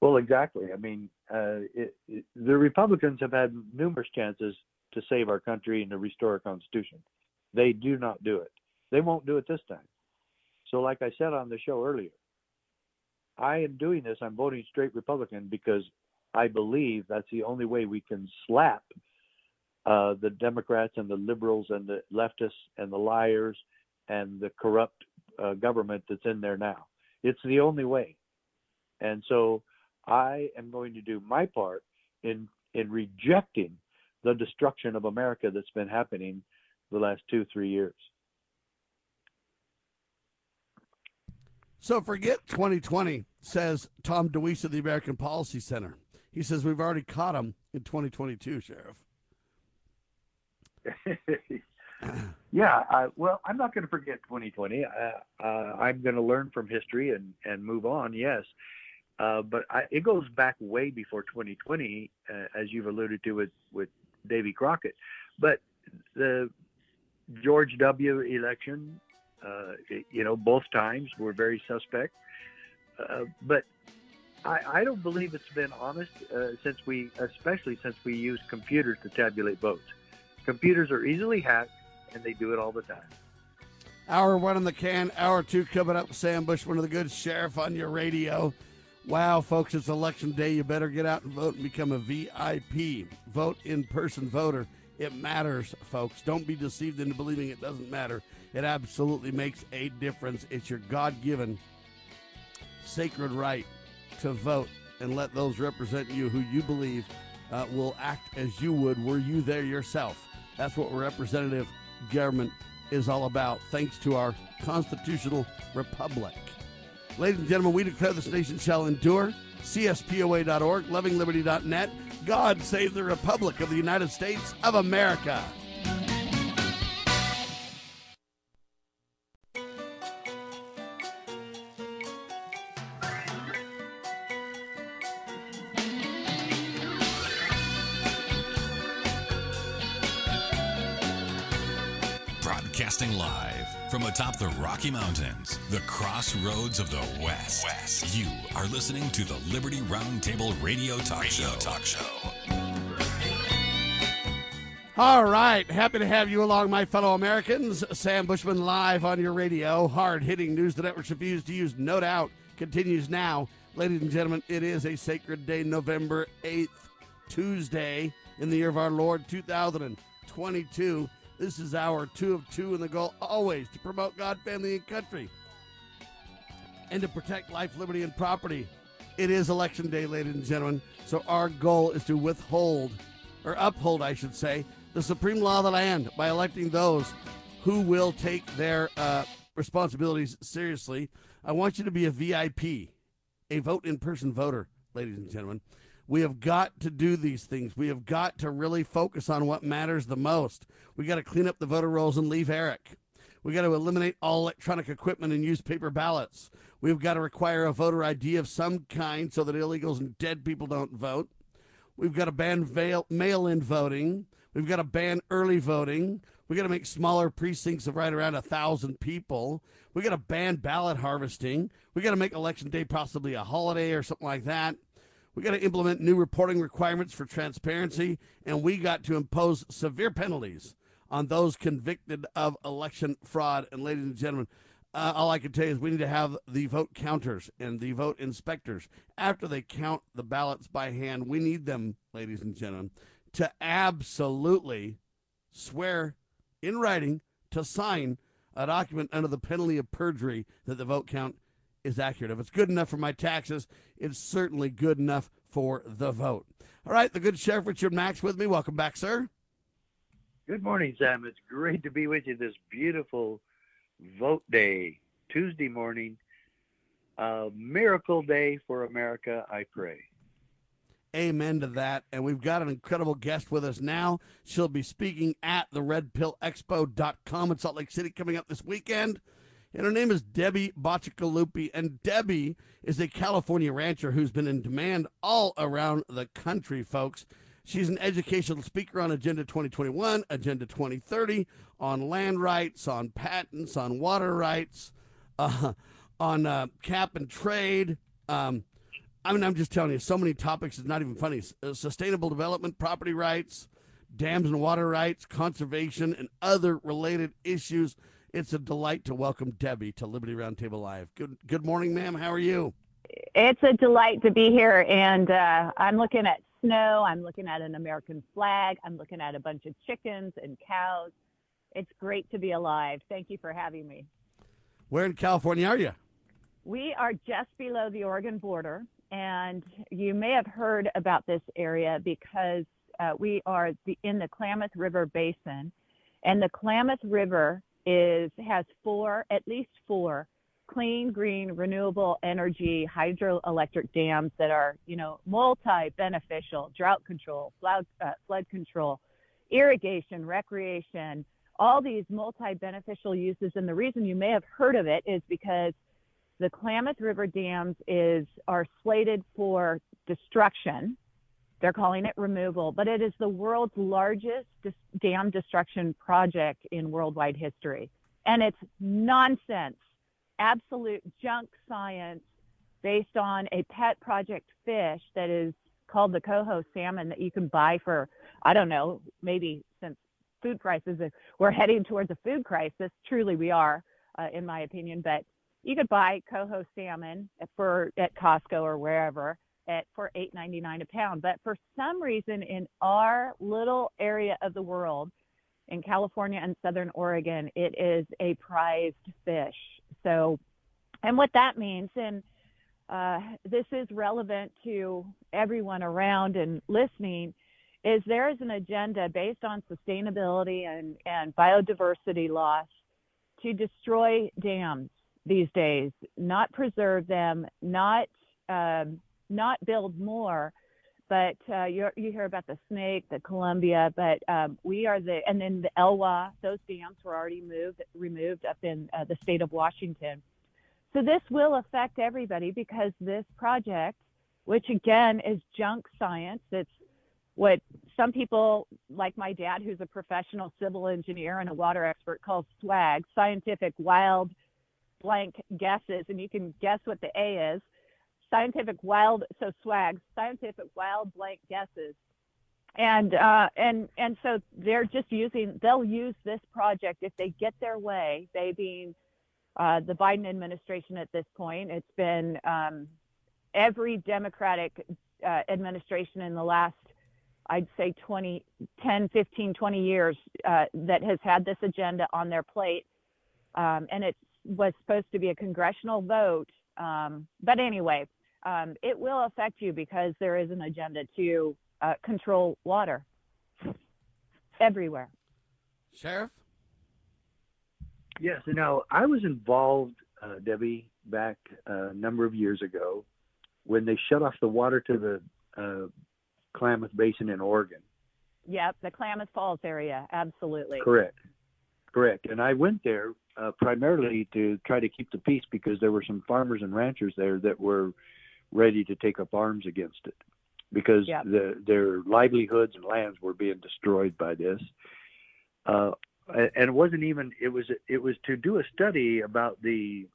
Well, exactly. I mean, uh, it, it, the Republicans have had numerous chances to save our country and to restore our Constitution. They do not do it. They won't do it this time. So, like I said on the show earlier, I am doing this. I'm voting straight Republican because I believe that's the only way we can slap uh, the Democrats and the liberals and the leftists and the liars and the corrupt uh, government that's in there now. It's the only way. And so I am going to do my part in in rejecting the destruction of America that's been happening the last two three years. So forget 2020, says Tom DeWeese of the American Policy Center. He says we've already caught him in 2022, Sheriff. yeah, I, well, I'm not going to forget 2020. Uh, uh, I'm going to learn from history and, and move on, yes. Uh, but I, it goes back way before 2020, uh, as you've alluded to with, with Davy Crockett. But the George W. election, you know, both times were very suspect. Uh, but I, I, don't believe it's been honest uh, since we, especially since we use computers to tabulate votes. Computers are easily hacked, and they do it all the time. Hour one in the can, hour two coming up. Sam Bush, one of the good sheriff on your radio. Wow, folks, it's election day. You better get out and vote and become a VIP. Vote in person voter. It matters, folks. Don't be deceived into believing it doesn't matter. It absolutely makes a difference. It's your God given sacred right to vote and let those represent you who you believe uh, will act as you would were you there yourself. That's what Representative government is all about, thanks to our constitutional republic. Ladies and gentlemen, we declare this nation shall endure. CSPOA.org, lovingliberty.net. God save the Republic of the United States of America. Broadcasting live from atop the Rocky Mountains, the crossroads of the West. West. You are listening to the Liberty Roundtable Radio Talk radio Show. Talk Show. All right, happy to have you along, my fellow Americans. Sam Bushman live on your radio. Hard hitting news the networks refuse to use, no doubt, continues now. Ladies and gentlemen, it is a sacred day, November 8th, Tuesday, in the year of our Lord 2022. This is our two of two, and the goal always to promote God, family, and country, and to protect life, liberty, and property. It is election day, ladies and gentlemen, so our goal is to withhold, or uphold, I should say, the supreme law of the land by electing those who will take their uh, responsibilities seriously. I want you to be a VIP, a vote in person voter, ladies and gentlemen. We have got to do these things. We have got to really focus on what matters the most. We got to clean up the voter rolls and leave Eric. We got to eliminate all electronic equipment and use paper ballots. We've got to require a voter ID of some kind so that illegals and dead people don't vote. We've got to ban mail in voting. We've got to ban early voting. We got to make smaller precincts of right around a thousand people. We got to ban ballot harvesting. We got to make election day possibly a holiday or something like that. We got to implement new reporting requirements for transparency, and we got to impose severe penalties on those convicted of election fraud. And, ladies and gentlemen, uh, all I can tell you is we need to have the vote counters and the vote inspectors after they count the ballots by hand. We need them, ladies and gentlemen, to absolutely swear in writing to sign a document under the penalty of perjury that the vote count is accurate. If it's good enough for my taxes, it's certainly good enough for the vote. All right, the good Sheriff Richard Mack with me. Welcome back, sir. Good morning, Sam. It's great to be with you this beautiful vote day, Tuesday morning. A miracle day for America, I pray. Amen to that. And we've got an incredible guest with us now. She'll be speaking at the redpillexpo.com in Salt Lake City coming up this weekend and her name is Debbie Bacigalupi. And Debbie is a California rancher who's been in demand all around the country, folks. She's an educational speaker on Agenda 2021, Agenda 2030, on land rights, on patents, on water rights, uh, on uh, cap and trade. Um, I mean, I'm just telling you, so many topics. It's not even funny. Uh, sustainable development, property rights, dams and water rights, conservation, and other related issues. It's a delight to welcome Debbie to Liberty Roundtable Live. Good, good morning, ma'am. How are you? It's a delight to be here, and uh, I'm looking at snow. I'm looking at an American flag. I'm looking at a bunch of chickens and cows. It's great to be alive. Thank you for having me. Where in California are you? We are just below the Oregon border, and you may have heard about this area because uh, we are the, in the Klamath River Basin, and the Klamath River is has four, at least four clean, green, renewable energy hydroelectric dams that are, you know, multi-beneficial, drought control, flood, uh, flood control, irrigation, recreation, all these multi-beneficial uses. And the reason you may have heard of it is because the Klamath River dams is are slated for destruction they're calling it removal, but it is the world's largest dam destruction project in worldwide history. And it's nonsense, absolute junk science based on a pet project fish that is called the coho salmon that you can buy for, I don't know, maybe since food prices, we're heading towards a food crisis. Truly, we are, uh, in my opinion. But you could buy coho salmon for at Costco or wherever at for eight ninety nine a pound. But for some reason, in our little area of the world, in California and Southern Oregon, it is a prized fish. So, and what that means, and uh, this is relevant to everyone around and listening, is there is an agenda based on sustainability and, and biodiversity loss to destroy dams these days, not preserve them, not um, not build more. But uh, you hear about the Snake, the Columbia, but um, we are the and then the Elwha. Those dams were already moved removed up in uh, the state of Washington. So this will affect everybody because this project, which again is junk science, it's what some people, like my dad, who's a professional civil engineer and a water expert, calls swag, scientific wild blank guesses, and you can guess what the A is. Scientific wild, so swag, scientific wild blank guesses, and uh, and and so they're just using. They'll use this project if they get their way. They being uh, the Biden administration at this point. It's been um, every Democratic uh, administration in the last I'd say 20, 10, 15, 20 years uh, that has had this agenda on their plate. Um, and it was supposed to be a congressional vote. Um, but anyway, um, it will affect you because there is an agenda to uh, control water everywhere. Sheriff? Yes, you know, I was involved, uh, Debbie, back uh, a number of years ago when they shut off the water to the uh, Klamath Basin in Oregon. Yep, the Klamath Falls area, absolutely. Correct, correct. And I went there uh, primarily to try to keep the peace because there were some farmers and ranchers there that were ready to take up arms against it because yep. the, their livelihoods and lands were being destroyed by this. Uh, and it wasn't even it was it was to do a study about the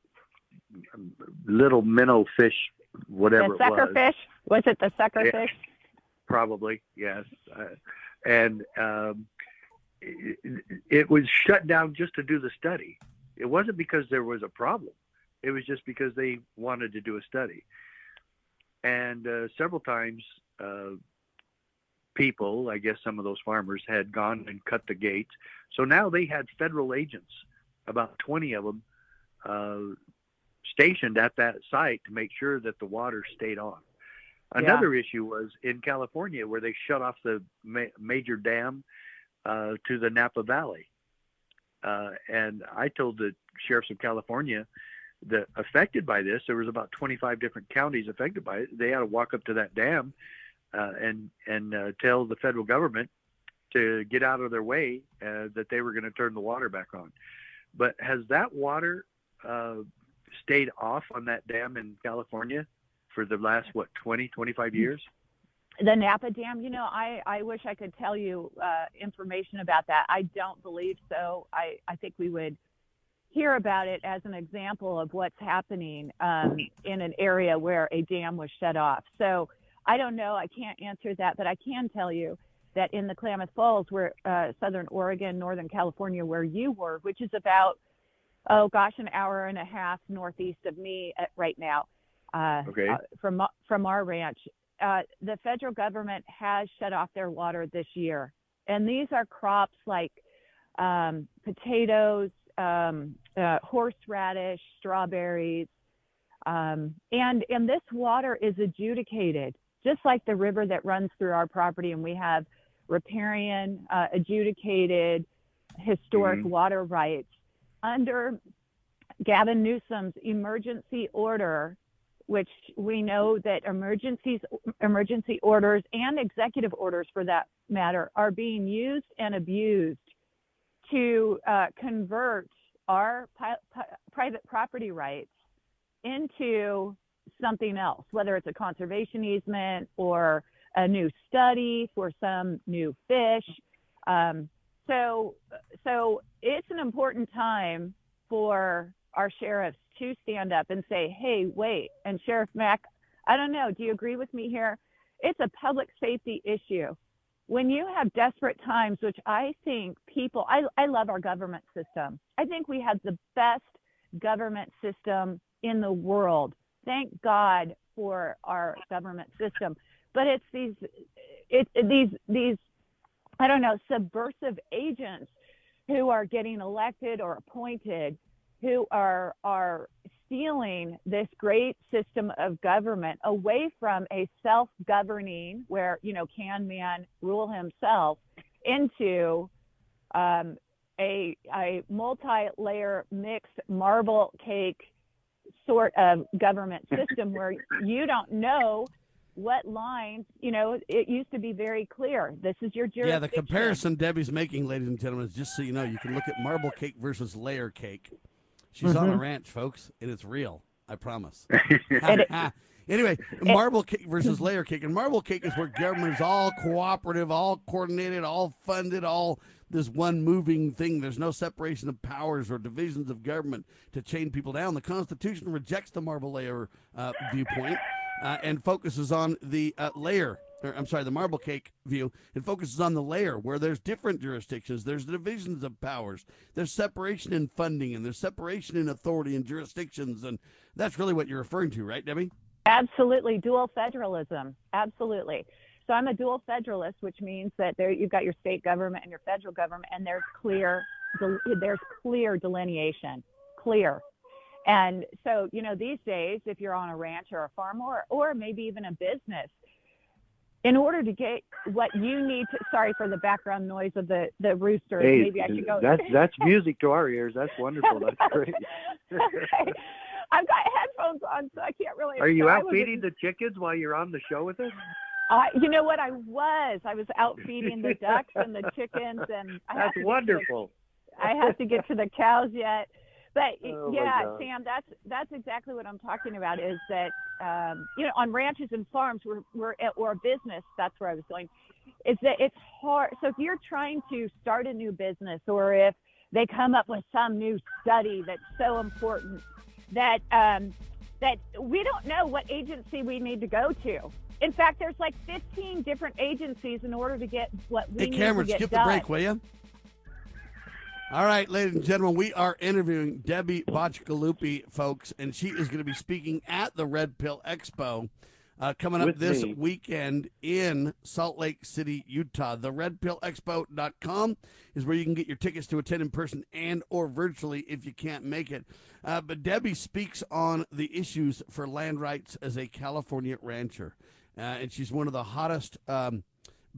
little minnow fish whatever the sucker was. fish was it the sucker yeah. fish probably yes, uh, and um, it, it was shut down just to do the study. It wasn't because there was a problem. It was just because they wanted to do a study. And uh, several times, uh, people, I guess some of those farmers, had gone and cut the gates. So now they had federal agents, about 20 of them, uh, stationed at that site to make sure that the water stayed on. Another yeah. issue was in California where they shut off the ma- major dam uh, to the Napa Valley. Uh, and I told the sheriffs of California that affected by this, there was about 25 different counties affected by it. They had to walk up to that dam uh, and and uh, tell the federal government to get out of their way uh, that they were going to turn the water back on. But has that water uh, stayed off on that dam in California for the last what 20 25 years the napa dam you know i i wish i could tell you uh, information about that i don't believe so i i think we would hear about it as an example of what's happening um, in an area where a dam was shut off so i don't know i can't answer that but i can tell you that in the klamath falls where uh, southern oregon northern california where you were which is about oh gosh an hour and a half northeast of me at, right now uh, okay. uh, from from our ranch. Uh, the federal government has shut off their water this year, and these are crops like um, potatoes, um, uh, horseradish, strawberries, um, and and this water is adjudicated just like the river that runs through our property, and we have riparian uh, adjudicated historic mm-hmm. water rights under Gavin Newsom's emergency order which we know that emergencies, emergency orders and executive orders for that matter are being used and abused to uh, convert our pi- pi- private property rights into something else, whether it's a conservation easement or a new study for some new fish. Um, so, so it's an important time for our sheriffs to stand up and say, hey, wait, and Sheriff Mack, I don't know, do you agree with me here? It's a public safety issue. When you have desperate times, which I think people, I, I love our government system. I think we have the best government system in the world. Thank God for our government system. But it's these, it, these, these, I don't know, subversive agents who are getting elected or appointed who are are stealing this great system of government away from a self-governing, where you know can man rule himself, into um, a, a multi-layer mixed marble cake sort of government system where you don't know what lines, you know, it used to be very clear. This is your jurisdiction. Yeah, the comparison Debbie's making, ladies and gentlemen, is just so you know, you can look at marble cake versus layer cake. She's mm-hmm. on a ranch, folks, and it's real. I promise. anyway, marble cake versus layer cake. And marble cake is where government is all cooperative, all coordinated, all funded, all this one moving thing. There's no separation of powers or divisions of government to chain people down. The Constitution rejects the marble layer uh, viewpoint uh, and focuses on the uh, layer. Or, I'm sorry, the marble cake view. It focuses on the layer where there's different jurisdictions, there's divisions of powers, there's separation in funding, and there's separation in authority and jurisdictions, and that's really what you're referring to, right, Debbie? Absolutely, dual federalism. Absolutely. So I'm a dual federalist, which means that there you've got your state government and your federal government, and there's clear there's clear delineation, clear. And so you know these days, if you're on a ranch or a farm or or maybe even a business, in order to get what you need to sorry for the background noise of the the rooster hey, maybe i should go that's that's music to our ears that's wonderful that's great okay. i've got headphones on so i can't really are you out feeding the chickens while you're on the show with us uh, you know what? I was. I was out feeding the ducks and the chickens, and I that's wonderful. The, I have to get to the cows yet, but oh yeah, Sam, that's that's exactly what I'm talking about. Is that um, you know on ranches and farms, we're we're at, or a business. That's where I was going. Is that it's hard. So if you're trying to start a new business, or if they come up with some new study that's so important that um, that we don't know what agency we need to go to in fact, there's like 15 different agencies in order to get what we hey, need Cameron, to get skip done. the break, will you? All right, ladies and gentlemen, we are interviewing Debbie Bacigalupi, folks, and she is going to be speaking at the Red Pill Expo uh, coming up With this me. weekend in Salt Lake City, Utah. The redpillexpo.com is where you can get your tickets to attend in person and or virtually if you can't make it. Uh, but Debbie speaks on the issues for land rights as a California rancher. Uh, and she's one of the hottest um,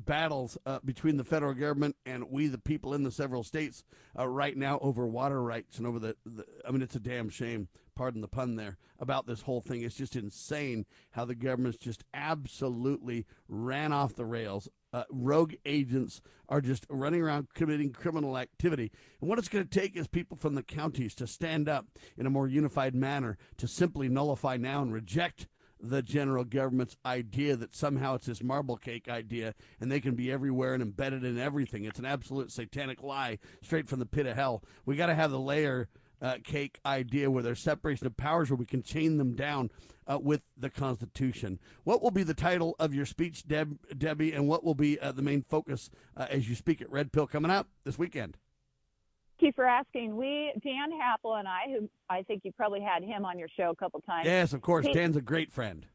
battles uh, between the federal government and we, the people in the several states, uh, right now over water rights and over the, the. I mean, it's a damn shame. Pardon the pun there about this whole thing. It's just insane how the government's just absolutely ran off the rails. Uh, rogue agents are just running around committing criminal activity. And what it's going to take is people from the counties to stand up in a more unified manner to simply nullify now and reject the general government's idea that somehow it's this marble cake idea and they can be everywhere and embedded in everything. It's an absolute satanic lie straight from the pit of hell. We got to have the layer uh, cake idea where there's separation of powers where we can chain them down uh, with the Constitution. What will be the title of your speech, Deb, Debbie, and what will be uh, the main focus uh, as you speak at Red Pill coming up this weekend? Thank you for asking. We, Dan Happel and I, who I think you probably had him on your show a couple times. Yes, of course. He, Dan's a great friend.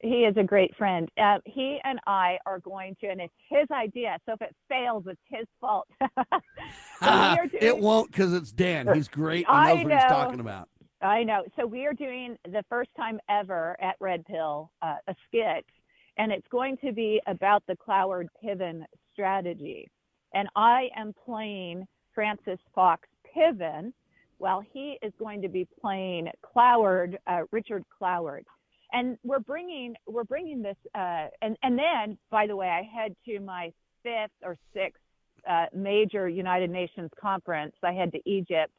He is a great friend. Uh, he and I are going to, and it's his idea. So if it fails, it's his fault. doing, it won't because it's Dan. He's great and knows what he's talking about. I know. So we are doing the first time ever at Red Pill uh, a skit, and it's going to be about the Cloward Piven strategy. And I am playing Frances Fox Piven, while he is going to be playing Cloward, uh, Richard Cloward. And we're bringing we're bringing this, uh, and and then by the way, I head to my fifth or sixth uh, major United Nations conference. I head to Egypt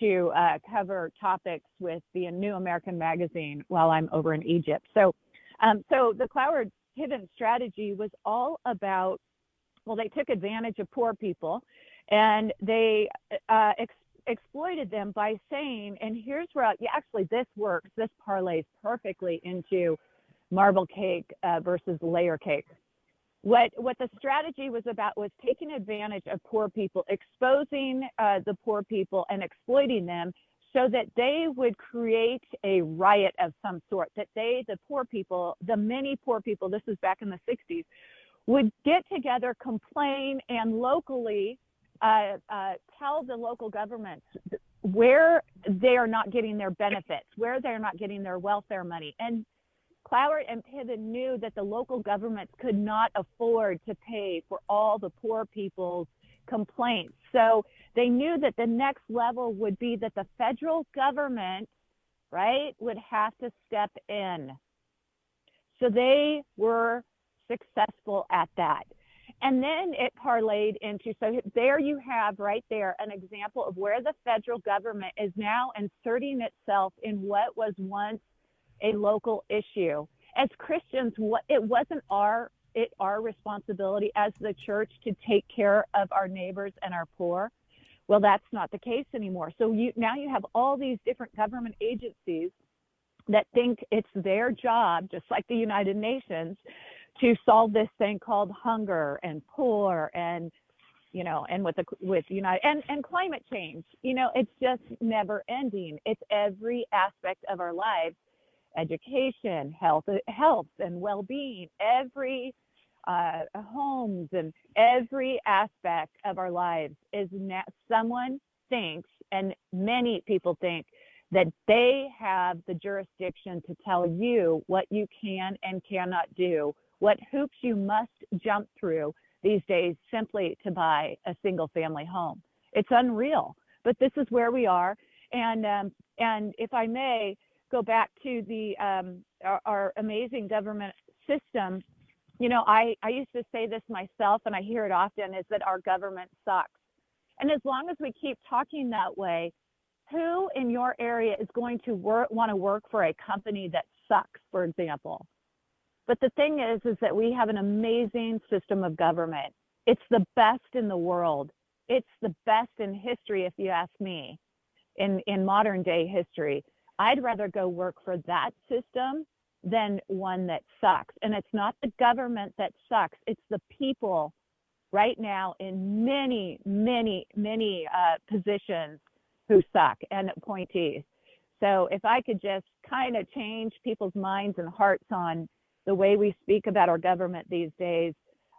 to uh, cover topics with the New American Magazine while I'm over in Egypt. So, um, so the Cloward Piven strategy was all about. Well, they took advantage of poor people and they uh, ex- exploited them by saying, and here's where yeah, actually this works. This parlays perfectly into marble cake uh, versus layer cake. What what the strategy was about was taking advantage of poor people, exposing uh, the poor people, and exploiting them so that they would create a riot of some sort. That they, the poor people, the many poor people, this is back in the 60s, would get together, complain, and locally uh, uh, tell the local governments where they are not getting their benefits, where they're not getting their welfare money. And Cloward and Piven knew that the local governments could not afford to pay for all the poor people's complaints. So they knew that the next level would be that the federal government, right, would have to step in. So they were successful at that. And then it parlayed into so there you have right there an example of where the federal government is now inserting itself in what was once a local issue. As Christians, what it wasn't our it our responsibility as the church to take care of our neighbors and our poor. Well, that's not the case anymore. So you now you have all these different government agencies that think it's their job, just like the United Nations, to solve this thing called hunger and poor and you know and with the with united and and climate change. You know it's just never ending. It's every aspect of our lives education health health and well-being every uh, homes and every aspect of our lives is na- someone thinks and many people think that they have the jurisdiction to tell you what you can and cannot do what hoops you must jump through these days simply to buy a single family home. It's unreal, but this is where we are. And um, and if I may go back to the um, our, our amazing government system, you know, I I used to say this myself, and I hear it often, is that our government sucks. And as long as we keep talking that way, who in your area is going to work, want to work for a company that sucks, for example? But the thing is, is that we have an amazing system of government. It's the best in the world. It's the best in history, if you ask me, in, in modern day history. I'd rather go work for that system than one that sucks. And it's not the government that sucks, it's the people right now in many, many, many uh, positions who suck and appointees. So if I could just kind of change people's minds and hearts on the way we speak about our government these days,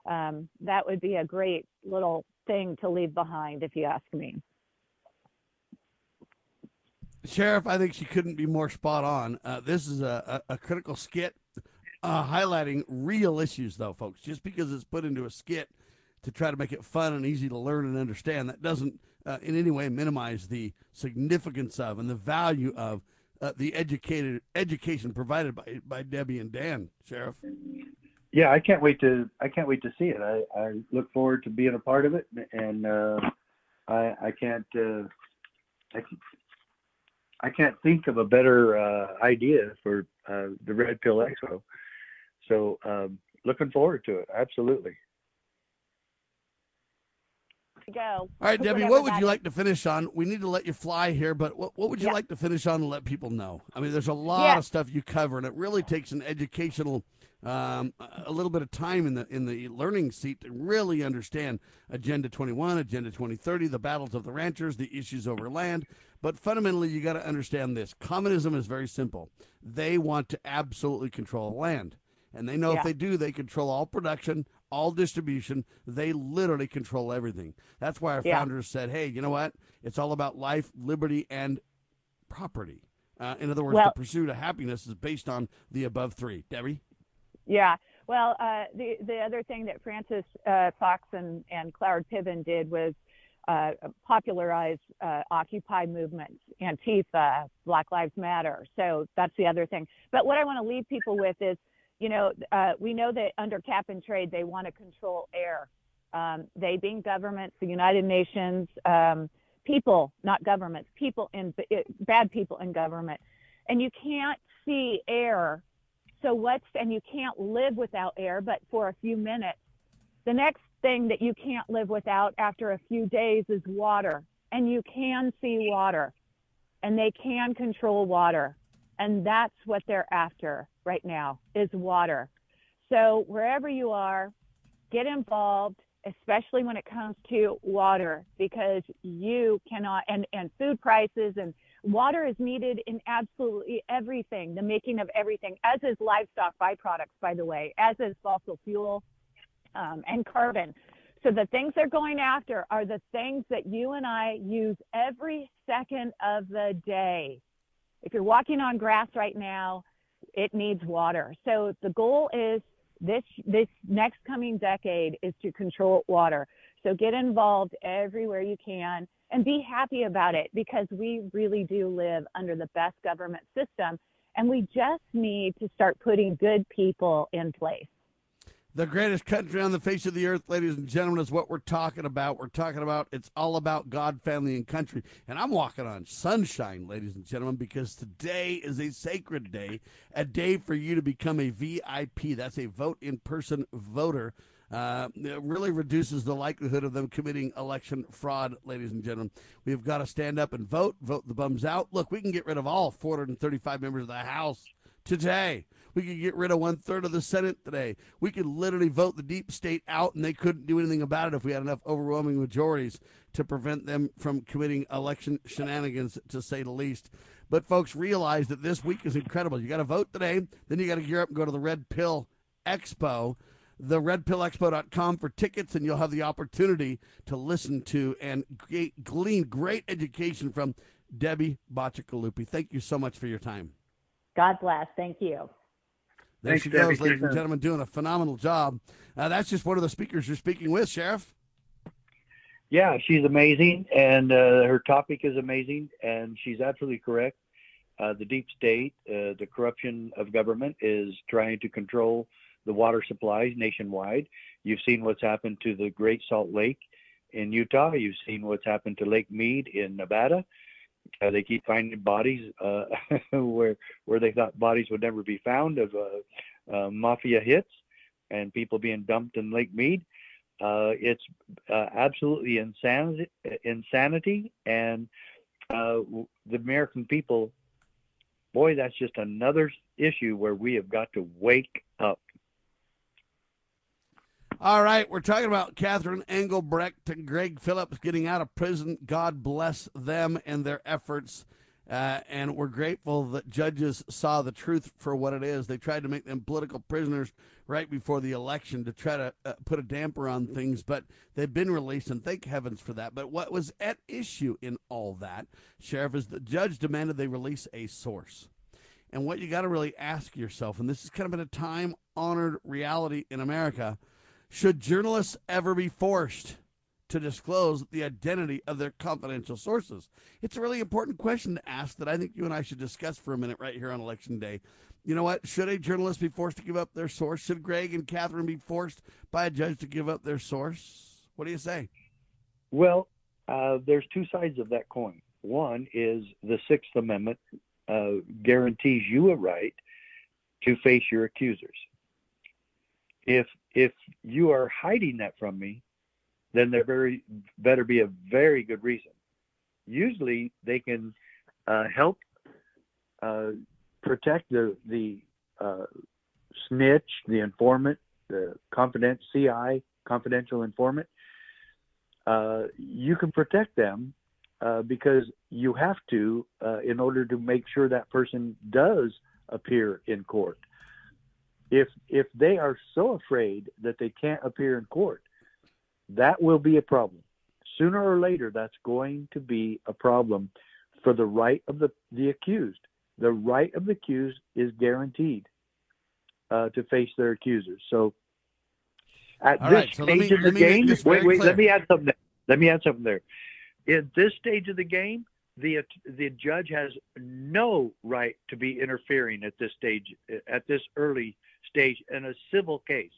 um, that would be a great little thing to leave behind, if you ask me. Sheriff, I think she couldn't be more spot on. Uh, this is a, a, a critical skit uh, highlighting real issues, though, folks. Just because it's put into a skit to try to make it fun and easy to learn and understand, that doesn't uh, in any way minimize the significance of and the value of uh, the educated education provided by by Debbie and Dan, Sheriff. Yeah, I can't wait to I can't wait to see it. I, I look forward to being a part of it, and uh, I I can't uh, I, I can't think of a better uh, idea for uh, the Red Pill Expo. So um, looking forward to it. Absolutely go. All right, Debbie, what would you like to finish on? We need to let you fly here, but what, what would you yeah. like to finish on and let people know? I mean, there's a lot yeah. of stuff you cover, and it really takes an educational, um, a little bit of time in the in the learning seat to really understand Agenda 21, Agenda 2030, the battles of the ranchers, the issues over land. But fundamentally, you got to understand this: communism is very simple. They want to absolutely control land. And they know yeah. if they do, they control all production, all distribution. They literally control everything. That's why our yeah. founders said, hey, you know what? It's all about life, liberty, and property. Uh, in other words, well, the pursuit of happiness is based on the above three. Debbie? Yeah. Well, uh, the, the other thing that Frances uh, Fox and, and Cloward Piven did was uh, popularize uh, Occupy movements, Antifa, Black Lives Matter. So that's the other thing. But what I want to leave people with is you know, uh, we know that under cap and trade, they want to control air. Um, they being governments, the United Nations, um, people, not governments, people in bad people in government, and you can't see air. So what's and you can't live without air, but for a few minutes. The next thing that you can't live without after a few days is water, and you can see water, and they can control water. And that's what they're after right now is water. So wherever you are, get involved, especially when it comes to water, because you cannot, and, and food prices and water is needed in absolutely everything, the making of everything, as is livestock byproducts, by the way, as is fossil fuel um, and carbon. So the things they're going after are the things that you and I use every second of the day. If you're walking on grass right now, it needs water. So the goal is this this next coming decade is to control water. So get involved everywhere you can and be happy about it because we really do live under the best government system and we just need to start putting good people in place. The greatest country on the face of the earth, ladies and gentlemen, is what we're talking about. We're talking about it's all about God, family, and country. And I'm walking on sunshine, ladies and gentlemen, because today is a sacred day, a day for you to become a VIP. That's a vote in person voter. Uh, it really reduces the likelihood of them committing election fraud, ladies and gentlemen. We've got to stand up and vote, vote the bums out. Look, we can get rid of all 435 members of the House today. We could get rid of one third of the Senate today. We could literally vote the deep state out, and they couldn't do anything about it if we had enough overwhelming majorities to prevent them from committing election shenanigans, to say the least. But folks, realize that this week is incredible. You got to vote today, then you got to gear up and go to the Red Pill Expo the redpillexpo.com for tickets, and you'll have the opportunity to listen to and glean great education from Debbie Bacigalupi. Thank you so much for your time. God bless. Thank you. There Thanks, she goes, ladies and gentlemen, doing a phenomenal job. Uh, that's just one of the speakers you're speaking with, Sheriff. Yeah, she's amazing, and uh, her topic is amazing, and she's absolutely correct. Uh, the deep state, uh, the corruption of government, is trying to control the water supplies nationwide. You've seen what's happened to the Great Salt Lake in Utah. You've seen what's happened to Lake Mead in Nevada. Uh, they keep finding bodies uh, where where they thought bodies would never be found of uh, uh mafia hits and people being dumped in Lake Mead. Uh, it's uh, absolutely insanity, insanity, and the American people, boy, that's just another issue where we have got to wake. All right, we're talking about Catherine Engelbrecht and Greg Phillips getting out of prison. God bless them and their efforts. Uh, and we're grateful that judges saw the truth for what it is. They tried to make them political prisoners right before the election to try to uh, put a damper on things, but they've been released, and thank heavens for that. But what was at issue in all that, Sheriff, is the judge demanded they release a source. And what you got to really ask yourself, and this is kind of been a time honored reality in America should journalists ever be forced to disclose the identity of their confidential sources? It's a really important question to ask that I think you and I should discuss for a minute right here on Election Day. You know what? Should a journalist be forced to give up their source? Should Greg and Catherine be forced by a judge to give up their source? What do you say? Well, uh, there's two sides of that coin. One is the Sixth Amendment uh, guarantees you a right to face your accusers. If if you are hiding that from me, then there very better be a very good reason. Usually, they can uh, help uh, protect the the uh, snitch, the informant, the confident CI, confidential informant. Uh, you can protect them uh, because you have to uh, in order to make sure that person does appear in court if if they are so afraid that they can't appear in court, that will be a problem. Sooner or later, that's going to be a problem for the right of the, the accused. The right of the accused is guaranteed uh, to face their accusers. So at All this right, so stage me, of the game, wait, wait, clear. let me add something. There. Let me add something there. At this stage of the game, the the judge has no right to be interfering at this stage, at this early stage in a civil case.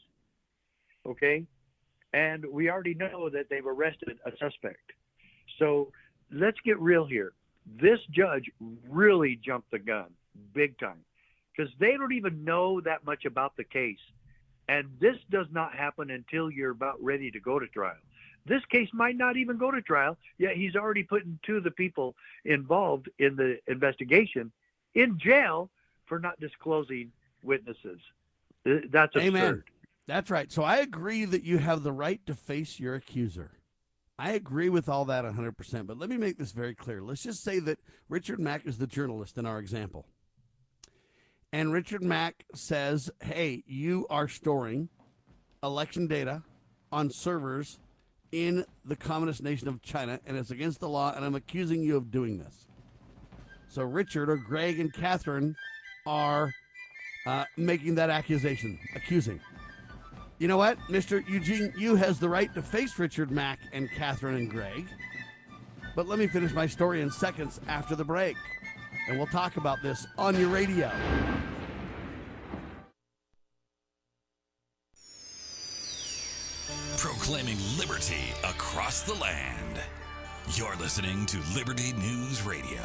Okay? And we already know that they've arrested a suspect. So let's get real here. This judge really jumped the gun big time because they don't even know that much about the case. And this does not happen until you're about ready to go to trial. This case might not even go to trial, yet he's already putting two of the people involved in the investigation in jail for not disclosing witnesses. That's absurd. Amen. That's right. So I agree that you have the right to face your accuser. I agree with all that 100%. But let me make this very clear. Let's just say that Richard Mack is the journalist in our example. And Richard Mack says, hey, you are storing election data on servers in the communist nation of China, and it's against the law, and I'm accusing you of doing this. So Richard or Greg and Catherine are uh, making that accusation, accusing. You know what, Mr. Eugene, Yu has the right to face Richard Mack and Catherine and Greg. But let me finish my story in seconds after the break. And we'll talk about this on your radio. Proclaiming liberty across the land. You're listening to Liberty News Radio.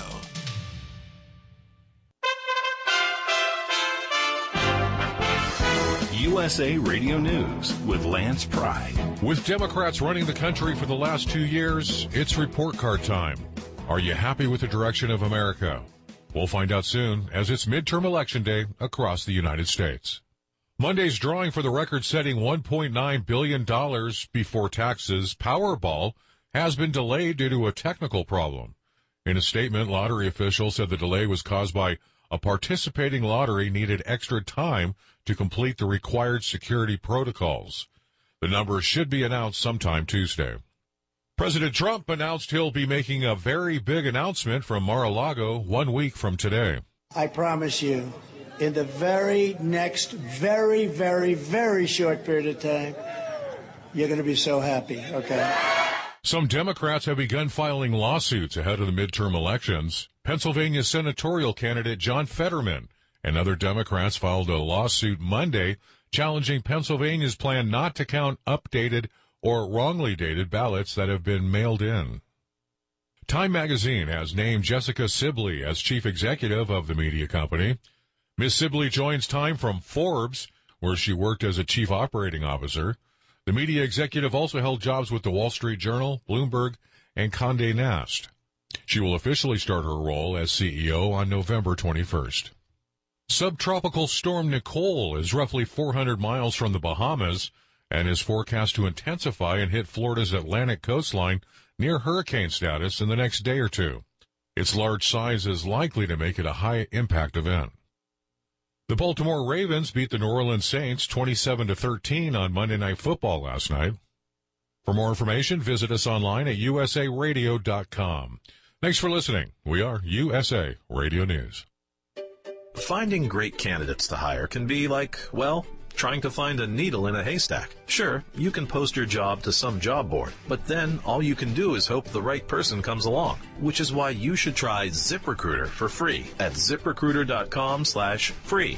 USA Radio News with Lance Pride. With Democrats running the country for the last two years, it's report card time. Are you happy with the direction of America? We'll find out soon as it's midterm election day across the United States. Monday's drawing for the record-setting $1.9 billion before taxes Powerball has been delayed due to a technical problem. In a statement, lottery officials said the delay was caused by a participating lottery needed extra time to complete the required security protocols. The numbers should be announced sometime Tuesday. President Trump announced he'll be making a very big announcement from Mar-a-Lago one week from today. I promise you, in the very next, very, very, very short period of time, you're going to be so happy, okay? Some Democrats have begun filing lawsuits ahead of the midterm elections. Pennsylvania senatorial candidate John Fetterman and other Democrats filed a lawsuit Monday challenging Pennsylvania's plan not to count updated or wrongly dated ballots that have been mailed in. Time magazine has named Jessica Sibley as chief executive of the media company. Ms. Sibley joins Time from Forbes, where she worked as a chief operating officer. The media executive also held jobs with the Wall Street Journal, Bloomberg, and Condé Nast. She will officially start her role as CEO on November 21st. Subtropical storm Nicole is roughly 400 miles from the Bahamas and is forecast to intensify and hit Florida's Atlantic coastline near hurricane status in the next day or two. Its large size is likely to make it a high impact event. The Baltimore Ravens beat the New Orleans Saints 27 to 13 on Monday Night Football last night. For more information, visit us online at usaradio.com. Thanks for listening. We are USA Radio News. Finding great candidates to hire can be like, well, trying to find a needle in a haystack. Sure, you can post your job to some job board, but then all you can do is hope the right person comes along, which is why you should try ZipRecruiter for free at ziprecruiter.com slash free.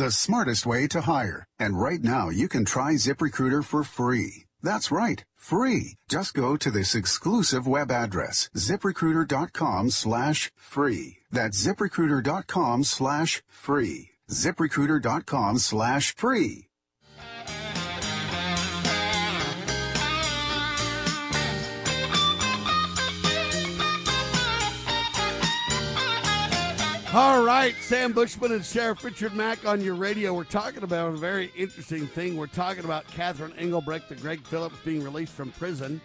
the smartest way to hire. And right now you can try ZipRecruiter for free. That's right, free. Just go to this exclusive web address, ziprecruiter.com slash free. That's ziprecruiter.com slash free. ziprecruiter.com slash free. All right, Sam Bushman and Sheriff Richard Mack on your radio. We're talking about a very interesting thing. We're talking about Catherine Engelbrecht, the Greg Phillips being released from prison.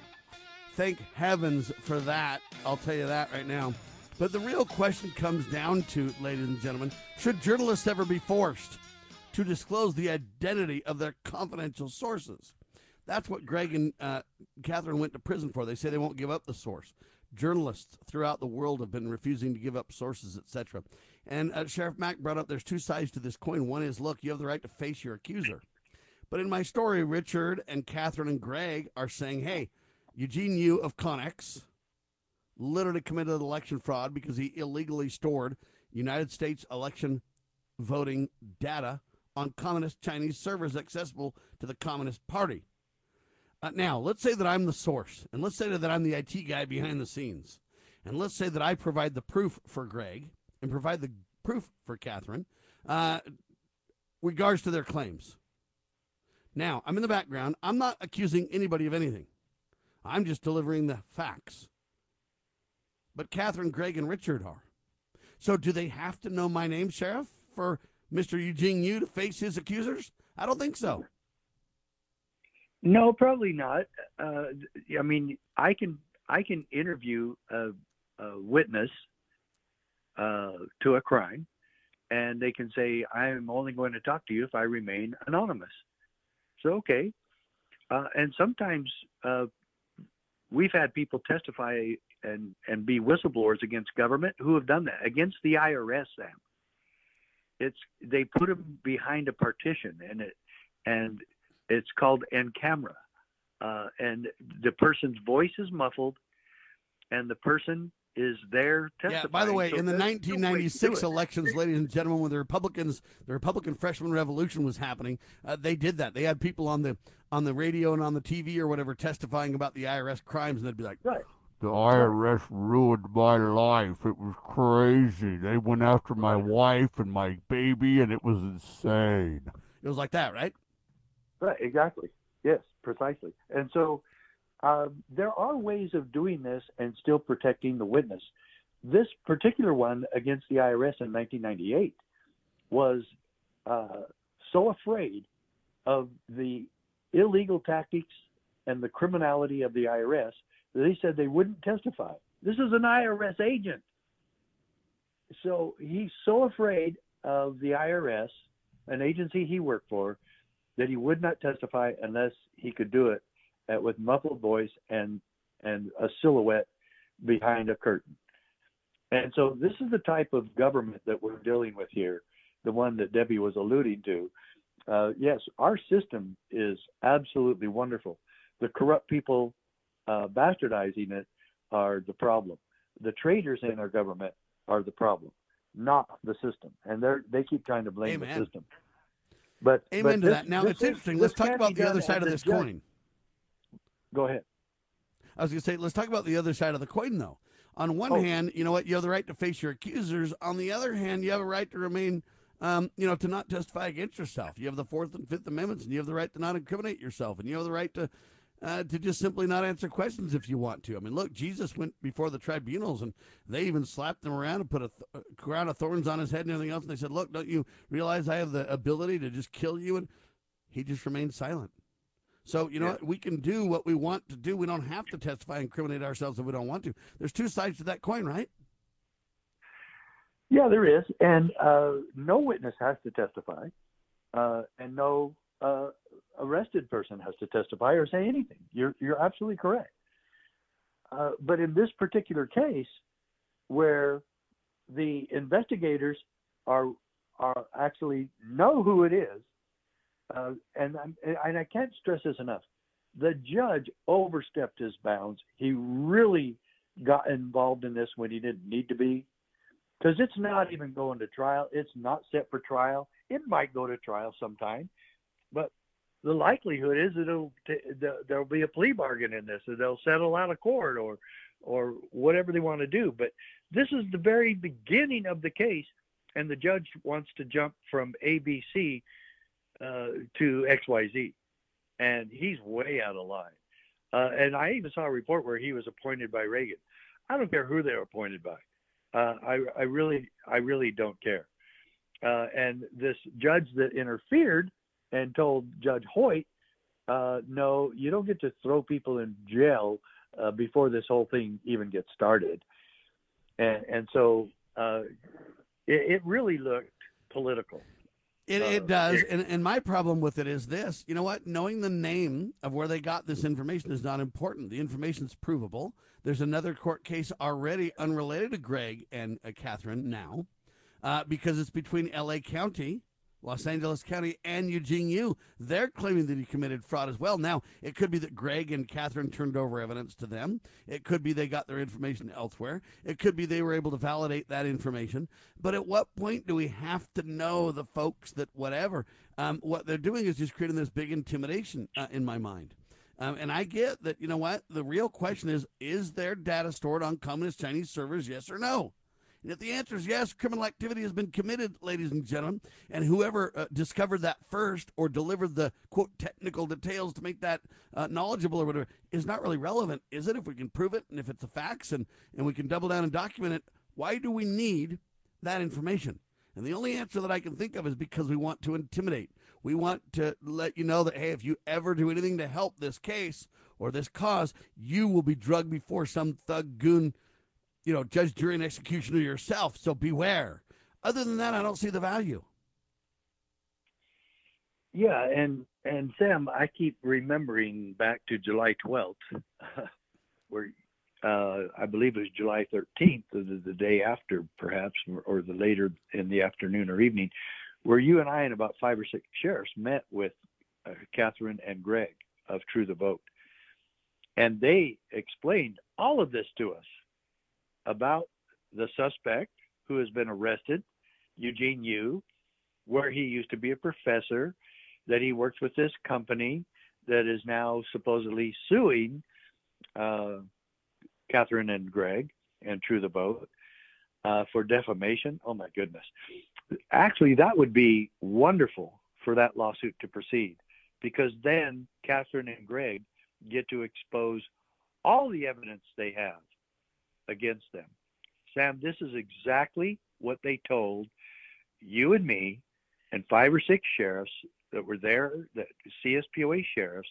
Thank heavens for that. I'll tell you that right now. But the real question comes down to, ladies and gentlemen, should journalists ever be forced to disclose the identity of their confidential sources? That's what Greg and uh, Catherine went to prison for. They say they won't give up the source journalists throughout the world have been refusing to give up sources, etc. And uh, Sheriff Mack brought up there's two sides to this coin. One is, look, you have the right to face your accuser. But in my story, Richard and Catherine and Greg are saying, hey, Eugene Yu of Konnech literally committed election fraud because he illegally stored United States election voting data on communist Chinese servers accessible to the Communist Party. Uh, now, let's say that I'm the source, and let's say that I'm the IT guy behind the scenes, and let's say that I provide the proof for Greg and provide the proof for Catherine, uh, regards to their claims. Now, I'm in the background. I'm not accusing anybody of anything. I'm just delivering the facts. but Catherine, Greg, and Richard are. So do they have to know my name, Sheriff, for Mr. Eugene Yu to face his accusers? I don't think so. No, probably not. Uh, I mean, I can I can interview a, a witness uh, to a crime, and they can say, "I am only going to talk to you if I remain anonymous." So okay, uh, and sometimes uh, we've had people testify and and be whistleblowers against government who have done that against the IRS. Sam, it's they put them behind a partition, and it and it's called in camera, uh, and the person's voice is muffled, and the person is there testifying. Yeah. By the way, So in the there's no way 1996 to do it. elections, ladies and gentlemen, when the Republicans, the Republican freshman revolution was happening, uh, they did that. They had people on the on the radio and on the TV or whatever testifying about the IRS crimes, and they'd be like, "Right, The IRS ruined my life. It was crazy. They went after my wife and my baby, and it was insane. It was like that, right? Right, exactly. Yes, precisely. And so um, there are ways of doing this and still protecting the witness. This particular one against the IRS in 1998 was uh, so afraid of the illegal tactics and the criminality of the IRS that they said they wouldn't testify. This is an IRS agent. So he's so afraid of the IRS, an agency he worked for, that he would not testify unless he could do it uh, with muffled voice and and a silhouette behind a curtain. And so this is the type of government that we're dealing with here, the one that Debbie was alluding to. Uh, yes, our system is absolutely wonderful. The corrupt people uh, bastardizing it are the problem. The traitors in our government are the problem, not the system. And they they keep trying to blame Amen. the system. But Amen but to this- that. Now it's is- interesting. Let's talk about the other side of this judge- coin. Go ahead. I was going to say, let's talk about the other side of the coin, though. On one Oh. hand, you know what? You have the right to face your accusers. On the other hand, you have a right to remain, um, you know, to not testify against yourself. You have the Fourth and Fifth Amendments, and you have the right to not incriminate yourself, and you have the right to uh, to just simply not answer questions if you want to. I mean, look, Jesus went before the tribunals, and they even slapped him around and put a, th- a crown of thorns on his head and everything else. And they said, "Look, don't you realize I have the ability to just kill you?" And he just remained silent. So, you know what? We can do what we want to do. We don't have to testify and incriminate ourselves if we don't want to. There's two sides to that coin, right? Yeah, there is, and uh, no witness has to testify, uh, and no uh, arrested person has to testify or say anything. You're you're absolutely correct. Uh, but in this particular case, where the investigators are are actually know who it is, uh, and I'm, and I can't stress this enough. The judge overstepped his bounds. He really got involved in this when he didn't need to be because it's not even going to trial. It's not set for trial. It might go to trial sometime, but the likelihood is that it'll there'll be a plea bargain in this, or they'll settle out of court, or or whatever they want to do. But this is the very beginning of the case, and the judge wants to jump from ABC uh, to XYZ, and he's way out of line. Uh, and I even saw a report where he was appointed by Reagan. I don't care who they're appointed by. Uh, I, I really, I really don't care. Uh, and this judge that interfered and told Judge Hoyt, uh, "No, you don't get to throw people in jail uh, before this whole thing even gets started." And and so uh, it, it really looked political. It, Uh, it does. And, and my problem with it is this you know what? Knowing the name of where they got this information is not important. The information's provable. There's another court case already unrelated to Greg and uh, Catherine now uh, because it's between LA County. Los Angeles County and Eugene Yu. They're claiming that he committed fraud as well. Now, it could be that Greg and Catherine turned over evidence to them. It could be they got their information elsewhere. It could be they were able to validate that information. But at what point do we have to know the folks that whatever? Um, what they're doing is just creating this big intimidation uh, in my mind. Um, and I get that, you know what? The real question is is their data stored on Communist Chinese servers, yes or no? And if the answer is yes, criminal activity has been committed, ladies and gentlemen, and whoever uh, discovered that first or delivered the quote technical details to make that uh, knowledgeable or whatever is not really relevant, is it? If we can prove it and if it's the facts and, and we can double down and document it, why do we need that information? And the only answer that I can think of is because we want to intimidate. We want to let you know that, hey, if you ever do anything to help this case or this cause, you will be drugged before some thug goon, you know, judge, jury, and executioner yourself. So beware. Other than that, I don't see the value. Yeah, and and Sam, I keep remembering back to July 12th, where uh, I believe it was July 13th, the, the day after, perhaps, or, the later in the afternoon or evening, where you and I and about five or six sheriffs met with uh, Catherine and Greg of True the Vote. And they explained all of this to us about the suspect who has been arrested, Eugene Yu, where he used to be a professor, that he worked with this company that is now supposedly suing uh, Catherine and Greg and True the Vote uh, for defamation. Oh my goodness. Actually, that would be wonderful for that lawsuit to proceed because then Catherine and Greg get to expose all the evidence they have against them. Sam, this is exactly what they told you and me and five or six sheriffs that were there, the CSPOA sheriffs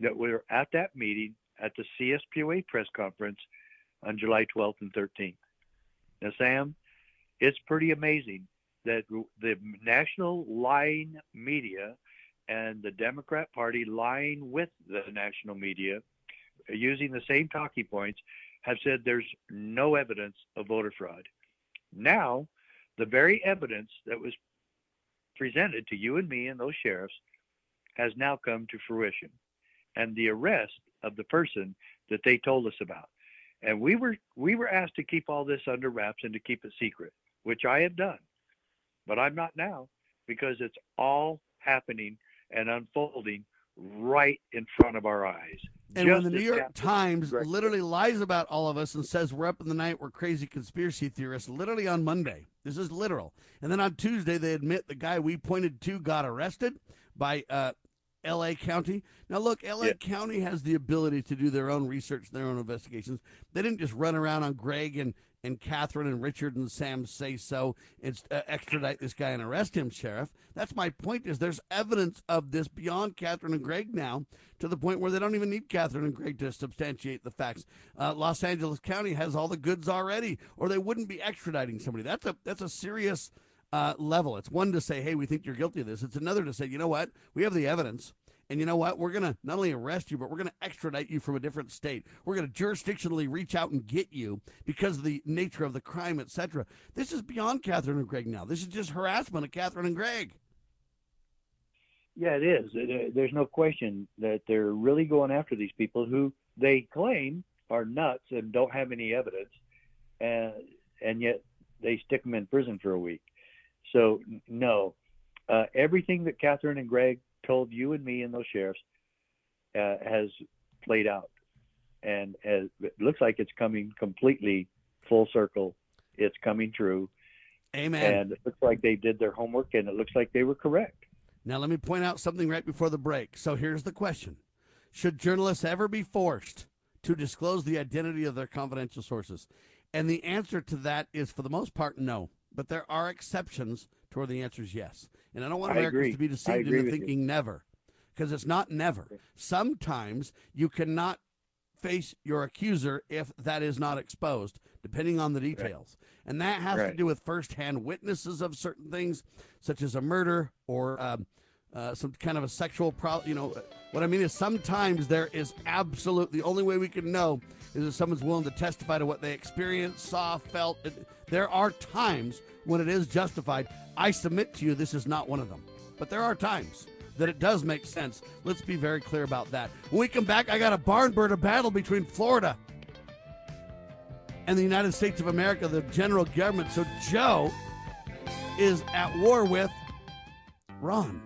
that were at that meeting at the CSPOA press conference on July 12th and 13th. Now, Sam, it's pretty amazing that the national lying media and the Democrat Party lying with the national media using the same talking points have said there's no evidence of voter fraud. Now, the very evidence that was presented to you and me and those sheriffs has now come to fruition. And the arrest of the person that they told us about. And we were we were asked to keep all this under wraps and to keep it secret, which I have done. But I'm not now because it's all happening and unfolding right in front of our eyes. And when the New York Times literally lies about all of us and says we're up in the night, we're crazy conspiracy theorists, literally on Monday. This is literal. And then on Tuesday, they admit the guy we pointed to got arrested by uh, LA County. Now, look, LA yeah. County has the ability to do their own research, their own investigations. They didn't just run around on Greg and, and Catherine and Richard and Sam say so It's uh, extradite this guy and arrest him, Sheriff. That's my point is there's evidence of this beyond Catherine and Greg now to the point where they don't even need Catherine and Greg to substantiate the facts. Uh, Los Angeles County has all the goods already, or they wouldn't be extraditing somebody. That's a, that's a serious – uh, level. It's one to say, hey, we think you're guilty of this. It's another to say, you know what? We have the evidence. And you know what? We're going to not only arrest you, but we're going to extradite you from a different state. We're going to jurisdictionally reach out and get you because of the nature of the crime, etc. This is beyond Catherine and Greg now. This is just harassment of Catherine and Greg. Yeah, it is. Uh, there's no question that they're really going after these people who they claim are nuts and don't have any evidence, and and yet they stick them in prison for a week. So no, uh, everything that Catherine and Greg told you and me and those sheriffs uh, has played out, and as, it looks like it's coming completely full circle. It's coming true. Amen. And it looks like they did their homework, and it looks like they were correct. Now, let me point out something right before the break. So here's the question Should journalists ever be forced to disclose the identity of their confidential sources? And the answer to that is, for the most part, no but there are exceptions to where the answer is yes. And I don't want Americans agree. to be deceived into thinking you. never, because it's not never. Sometimes you cannot face your accuser if that is not exposed, depending on the details. Right. And that has right. to do with firsthand witnesses of certain things, such as a murder or um, uh, some kind of a sexual problem. You know, what I mean is sometimes there is absolute, the only way we can know is if someone's willing to testify to what they experienced, saw, felt. There are times when it is justified. I submit to you, this is not one of them. But there are times that it does make sense. Let's be very clear about that. When we come back, I got a barn burner battle between Florida and the United States of America, the general government. So Joe is at war with Ron.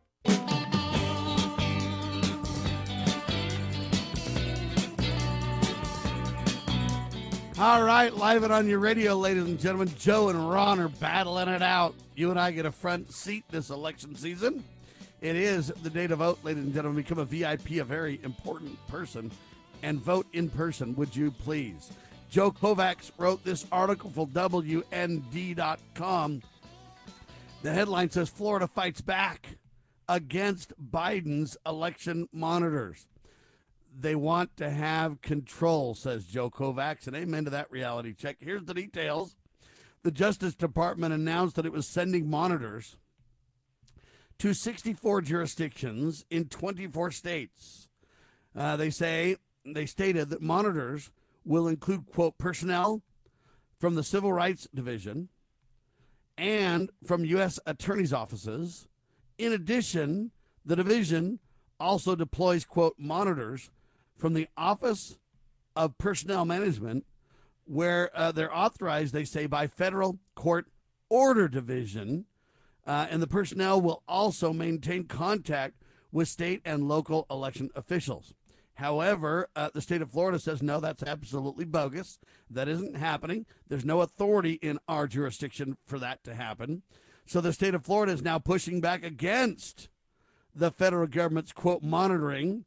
All right, live it on your radio, ladies and gentlemen. Joe and Ron are battling it out. You and I get a front seat this election season. It is the day to vote, ladies and gentlemen. Become a VIP, a very important person, and vote in person, would you please? Joe Kovacs wrote this article for WND.com. The headline says Florida fights back against Biden's election monitors. They want to have control, says Joe Kovacs, and amen to that reality check. Here's the details. The Justice Department announced that it was sending monitors to 64 jurisdictions in 24 states. Uh, they say, they stated that monitors will include, quote, personnel from the Civil Rights Division and from U.S. attorneys' offices. In addition, the division also deploys, quote, monitors from the Office of Personnel Management, where uh, they're authorized, they say, by Federal Court Order Division. Uh, and the personnel will also maintain contact with state and local election officials. However, uh, the state of Florida says no, that's absolutely bogus. That isn't happening. There's no authority in our jurisdiction for that to happen. So the state of Florida is now pushing back against the federal government's quote monitoring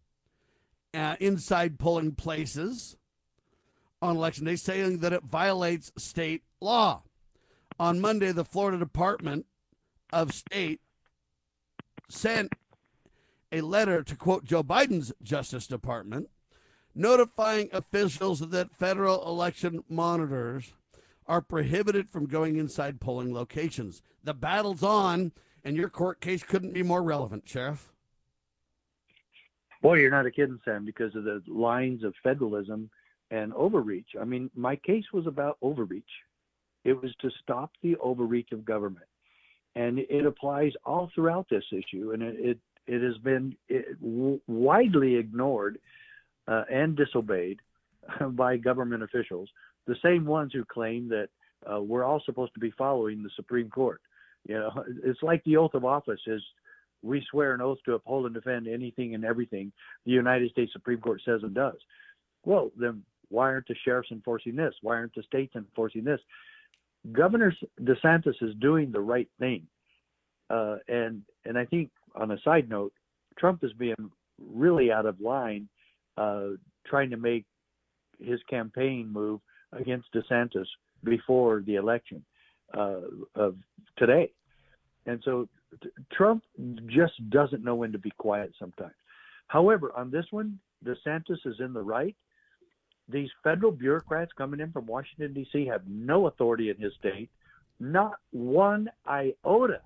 uh, inside polling places on election day, saying that it violates state law. On Monday, the Florida Department of State sent a letter to quote Joe Biden's Justice Department, notifying officials that federal election monitors are prohibited from going inside polling locations. The battle's on, and your court case couldn't be more relevant, Sheriff. Boy, you're not a kidding, Sam, because of the lines of federalism and overreach. I mean, my case was about overreach. It was to stop the overreach of government, and it applies all throughout this issue. And it it, it has been it, w- widely ignored uh, and disobeyed by government officials, the same ones who claim that uh, we're all supposed to be following the Supreme Court. You know, it's like the oath of office is we swear an oath to uphold and defend anything and everything the United States Supreme Court says and does. Well, then why aren't the sheriffs enforcing this? Why aren't the states enforcing this? Governor DeSantis is doing the right thing, uh, and and I think on a side note, Trump is being really out of line, uh, trying to make his campaign move against DeSantis before the election uh, of today, and so Trump just doesn't know when to be quiet sometimes. However, on this one, DeSantis is in the right. these federal bureaucrats coming in from Washington D.C. have no authority in his state, not one iota,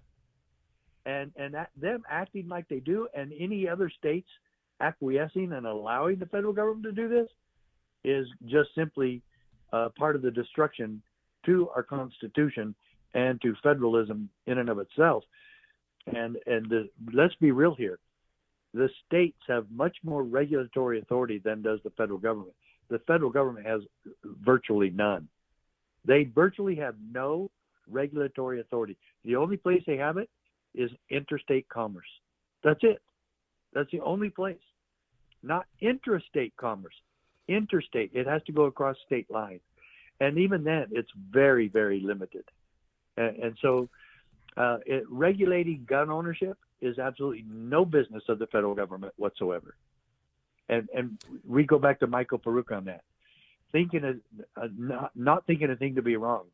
and and that, them acting like they do, and any other states acquiescing and allowing the federal government to do this is just simply uh, part of the destruction to our Constitution and to federalism in and of itself. And and the, let's be real here, the states have much more regulatory authority than does the federal government. The federal government has virtually none. They virtually have no regulatory authority. The only place they have it is interstate commerce. That's it. That's the only place. Not interstate commerce. Interstate. It has to go across state lines. And even then, it's very, very limited. And, and so, uh, it, regulating gun ownership is absolutely no business of the federal government whatsoever. And and we go back to Michael Peroutka on that. Thinking a, a, not, not thinking a thing to be wrong,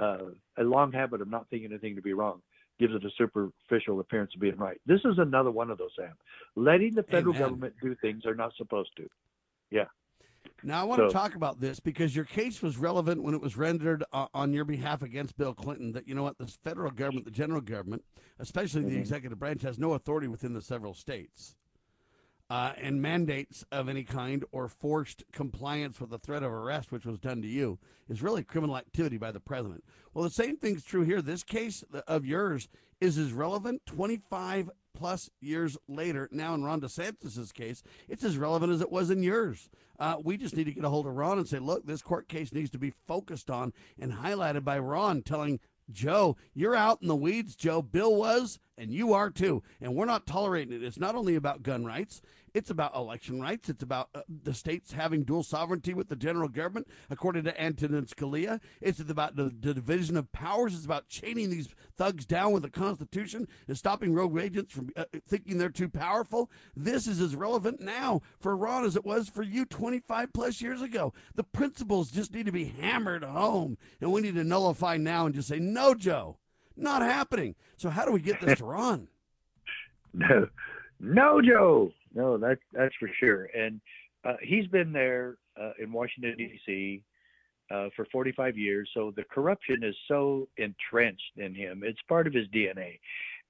uh, a long habit of not thinking a thing to be wrong gives it a superficial appearance of being right. This is another one of those, Sam. Letting the federal Amen. government do things they're not supposed to. Yeah. Now I want so, to talk about this because your case was relevant when it was rendered uh, on your behalf against Bill Clinton. That you know what, the federal government, the general government, especially mm-hmm. the executive branch, has no authority within the several states uh, and mandates of any kind or forced compliance with the threat of arrest, which was done to you, is really criminal activity by the president. Well, the same thing's true here. This case of yours is as relevant 25 plus years later. Now, in Ron DeSantis' case, it's as relevant as it was in yours. Uh, we just need to get a hold of Ron and say, look, this court case needs to be focused on and highlighted by Ron telling Joe, you're out in the weeds, Joe. Bill was, and you are too. And we're not tolerating it. It's not only about gun rights, it's about election rights. It's about uh, the states having dual sovereignty with the general government, according to Antonin Scalia. It's about the, the division of powers. It's about chaining these thugs down with the Constitution and stopping rogue agents from uh, thinking they're too powerful. This is as relevant now for Ron as it was for you 25 plus years ago. The principles just need to be hammered home, and we need to nullify now and just say, no, Joe, not happening. So, how do we get this to Ron? No, no, Joe. No, that that's for sure. And uh, he's been there uh, in Washington D.C. Uh, for 45 years, so the corruption is so entrenched in him. It's part of his DNA,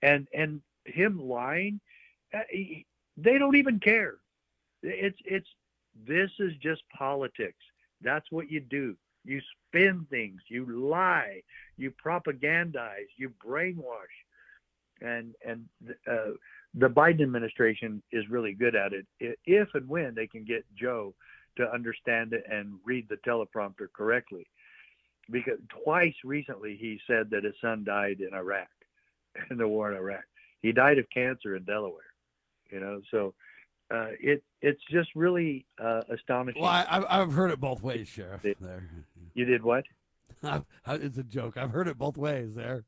and and him lying, uh, he, they don't even care. It's it's this is just politics. That's what you do. You spin things. You lie. You propagandize. You brainwash, and and uh, the Biden administration is really good at it if and when they can get Joe to understand it and read the teleprompter correctly. Because twice recently he said that his son died in Iraq, in the war in Iraq. He died of cancer in Delaware. You know, so uh, it it's just really uh, astonishing. Well, I, have heard it both ways, Sheriff. There, you did what? it's a joke. I've heard it both ways there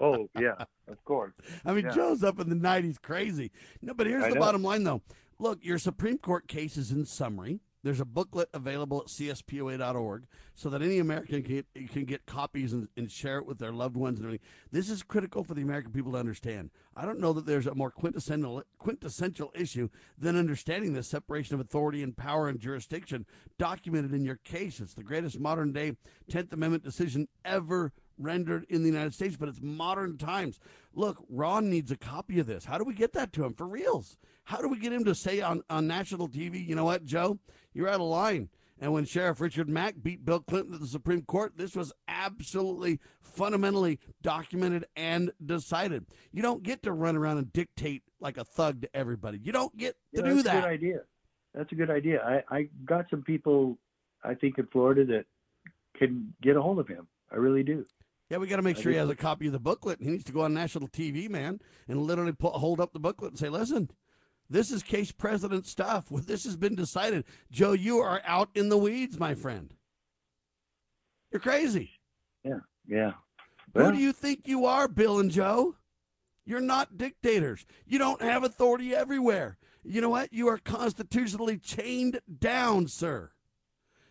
oh yeah, of course. I mean, yeah. Joe's up in the nineties, crazy. No, but here's I the know. bottom line, though. Look, your Supreme Court case is in summary. There's a booklet available at cspoa.org so that any American can get, can get copies and, and, share it with their loved ones and everything. This is critical for the American people to understand. I don't know that there's a more quintessential quintessential issue than understanding the separation of authority and power and jurisdiction documented in your case. It's the greatest modern day Tenth Amendment decision ever rendered in the United States, but it's modern times. Look, Ron needs a copy of this. How do we get that to him for reals? How do we get him to say on, on national TV, you know what, Joe, you're out of line? And when Sheriff Richard Mack beat Bill Clinton to the Supreme Court, this was absolutely fundamentally documented and decided. You don't get to run around and dictate like a thug to everybody. You don't get to yeah, do that. That's a good idea. That's a good idea. I, I got some people, I think, in Florida that can get a hold of him. I really do. Yeah, we got to make sure he has a copy of the booklet. He needs to go on national TV, man, and literally put, hold up the booklet and say, "Listen, this is case president stuff. This has been decided. Joe, you are out in the weeds, my friend. You're crazy. Yeah, yeah. Well, Who do you think you are, Bill and Joe? You're not dictators. You don't have authority everywhere. You know what? You are constitutionally chained down, sir.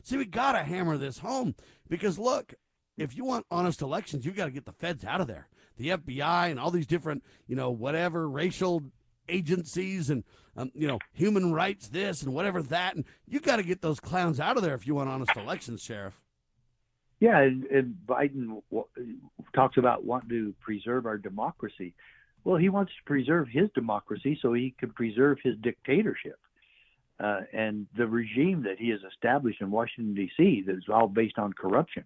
See, we got to hammer this home because look, if you want honest elections, you've got to get the feds out of there. The FBI and all these different, you know, whatever racial agencies and um, you know human rights this and whatever that, and you got to get those clowns out of there if you want honest elections, sheriff. Yeah, and, and Biden talks about wanting to preserve our democracy. Well, he wants to preserve his democracy so he can preserve his dictatorship. Uh, and the regime that he has established in Washington D.C. that is all based on corruption.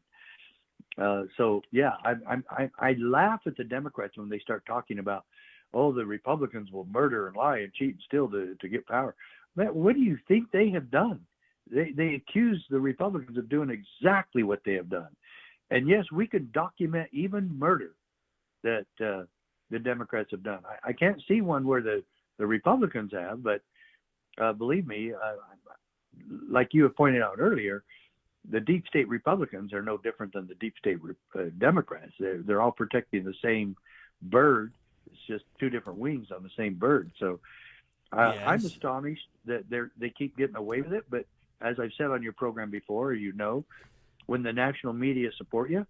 Uh, so yeah, I, I I laugh at the Democrats when they start talking about, oh, the Republicans will murder and lie and cheat and steal to to get power. Man, what do you think they have done? They they accuse the Republicans of doing exactly what they have done, and yes, we could document even murder that uh, the Democrats have done. I, I can't see one where the the Republicans have, but uh, believe me, uh, like you have pointed out earlier, the deep state Republicans are no different than the deep state uh, Democrats. They're, they're all protecting the same bird. It's just two different wings on the same bird. So uh, yes. I'm astonished that they they keep getting away with it. But as I've said on your program before, you know, when the national media support you,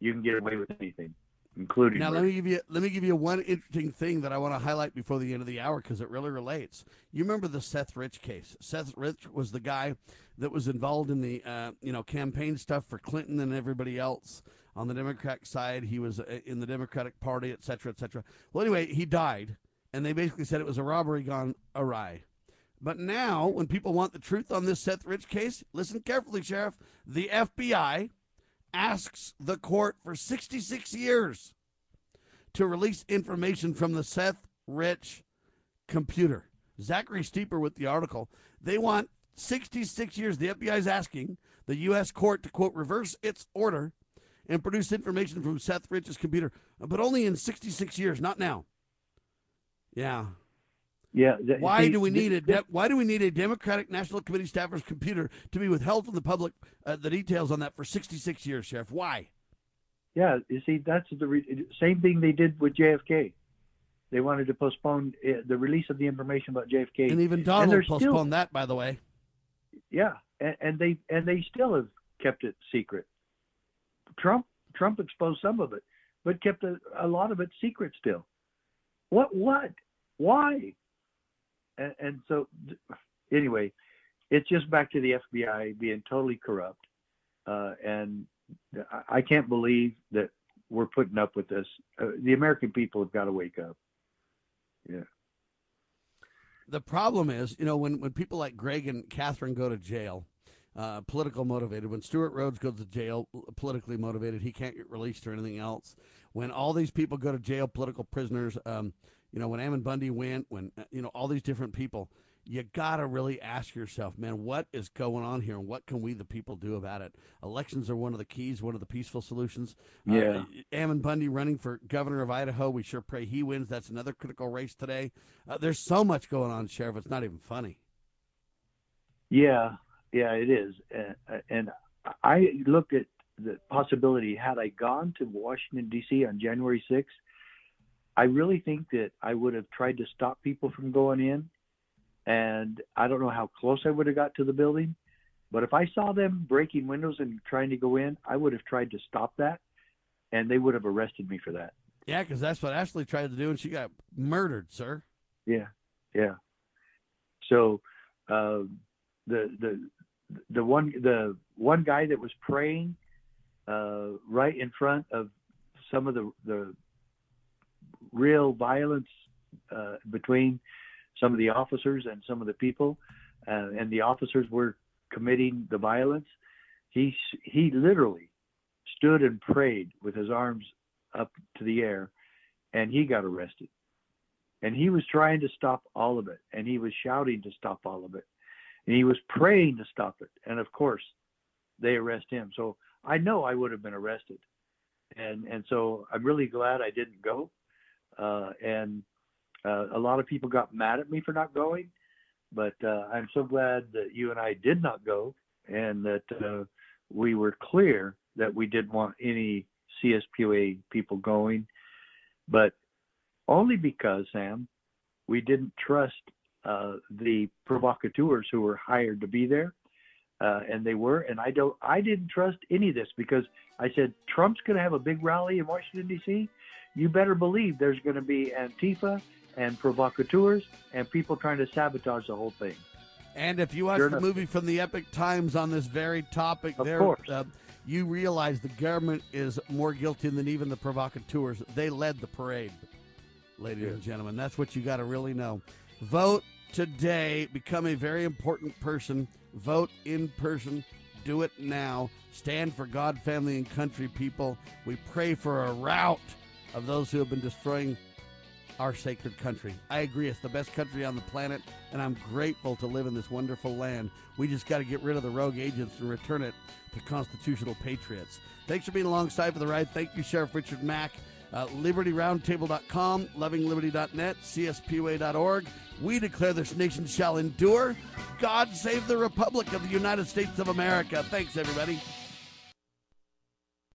you can get away with anything including. Now, let me give you let me give you one interesting thing that I want to highlight before the end of the hour because it really relates. You remember the Seth Rich case? Seth Rich was the guy that was involved in the uh, you know campaign stuff for Clinton and everybody else on the Democratic side. He was uh, in the Democratic Party, et cetera, et cetera. Well, anyway, he died, and they basically said it was a robbery gone awry. But now, when people want the truth on this Seth Rich case, listen carefully, Sheriff. The FBI asks the court for 66 years to release information from the Seth Rich computer. Zachary Stieber with the article. They want 66 years. The FBI is asking the U.S. court to, quote, reverse its order and produce information from Seth Rich's computer, but only in 66 years, not now. Yeah, yeah. why see, do we need a de- Why do we need a Democratic National Committee staffer's computer to be withheld from the public? Uh, the details on that for 66 years, Sheriff. Why? Yeah, you see, that's the re- same thing they did with JFK. They wanted to postpone uh, the release of the information about JFK, and even Donald and postponed still, that, by the way. Yeah, and, and they and they still have kept it secret. Trump Trump exposed some of it, but kept a, a lot of it secret still. What? What? Why? And, and so anyway, it's just back to the FBI being totally corrupt, uh, and I can't believe that we're putting up with this. Uh, the American people have got to wake up. Yeah. The problem is, you know, when, when people like Greg and Catherine go to jail, uh, political motivated. When Stewart Rhodes goes to jail, politically motivated, he can't get released or anything else. When all these people go to jail, political prisoners, um, you know, when Ammon Bundy went, when, uh, you know, all these different people, you got to really ask yourself, man, what is going on here and what can we, the people, do about it? Elections are one of the keys, one of the peaceful solutions. Uh, yeah. Uh, Ammon Bundy running for governor of Idaho. We sure pray he wins. That's another critical race today. Uh, there's so much going on, Sheriff. It's not even funny. Yeah. Yeah, it is. Uh, and I looked at the possibility had I gone to Washington, D.C. on January 6th I really think that I would have tried to stop people from going in, and I don't know how close I would have got to the building, but if I saw them breaking windows and trying to go in, I would have tried to stop that, and they would have arrested me for that. Yeah, because that's what Ashley tried to do, and she got murdered, sir. Yeah, yeah. So uh, the the the one the one guy that was praying uh, right in front of some of the the real violence uh, between some of the officers and some of the people, uh, and the officers were committing the violence. He he literally stood and prayed with his arms up to the air, and he got arrested. And he was trying to stop all of it, and he was shouting to stop all of it, and he was praying to stop it. And of course, they arrest him. So I know I would have been arrested, and and so I'm really glad I didn't go uh, and uh, a lot of people got mad at me for not going, but uh, I'm so glad that you and I did not go, and that uh, we were clear that we didn't want any CSPOA people going, but only because Sam, we didn't trust uh, the provocateurs who were hired to be there. Uh, and they were, and I don't, I didn't trust any of this because I said Trump's going to have a big rally in Washington D.C you better believe there's going to be Antifa and provocateurs and people trying to sabotage the whole thing. And if you watch the movie from the Epoch Times on this very topic, of there. Uh, you realize the government is more guilty than even the provocateurs. They led the parade, ladies and gentlemen. That's what you got to really know. Vote today. Become a very important person. Vote in person. Do it now. Stand for God, family, and country, people. We pray for a rout of those who have been destroying our sacred country. I agree, it's the best country on the planet, and I'm grateful to live in this wonderful land. We just got to get rid of the rogue agents and return it to constitutional patriots. Thanks for being alongside for the ride. Thank you, Sheriff Richard Mack. Uh, LibertyRoundtable.com, LovingLiberty.net, CSPOA.org. We declare this nation shall endure. God save the Republic of the United States of America. Thanks, everybody.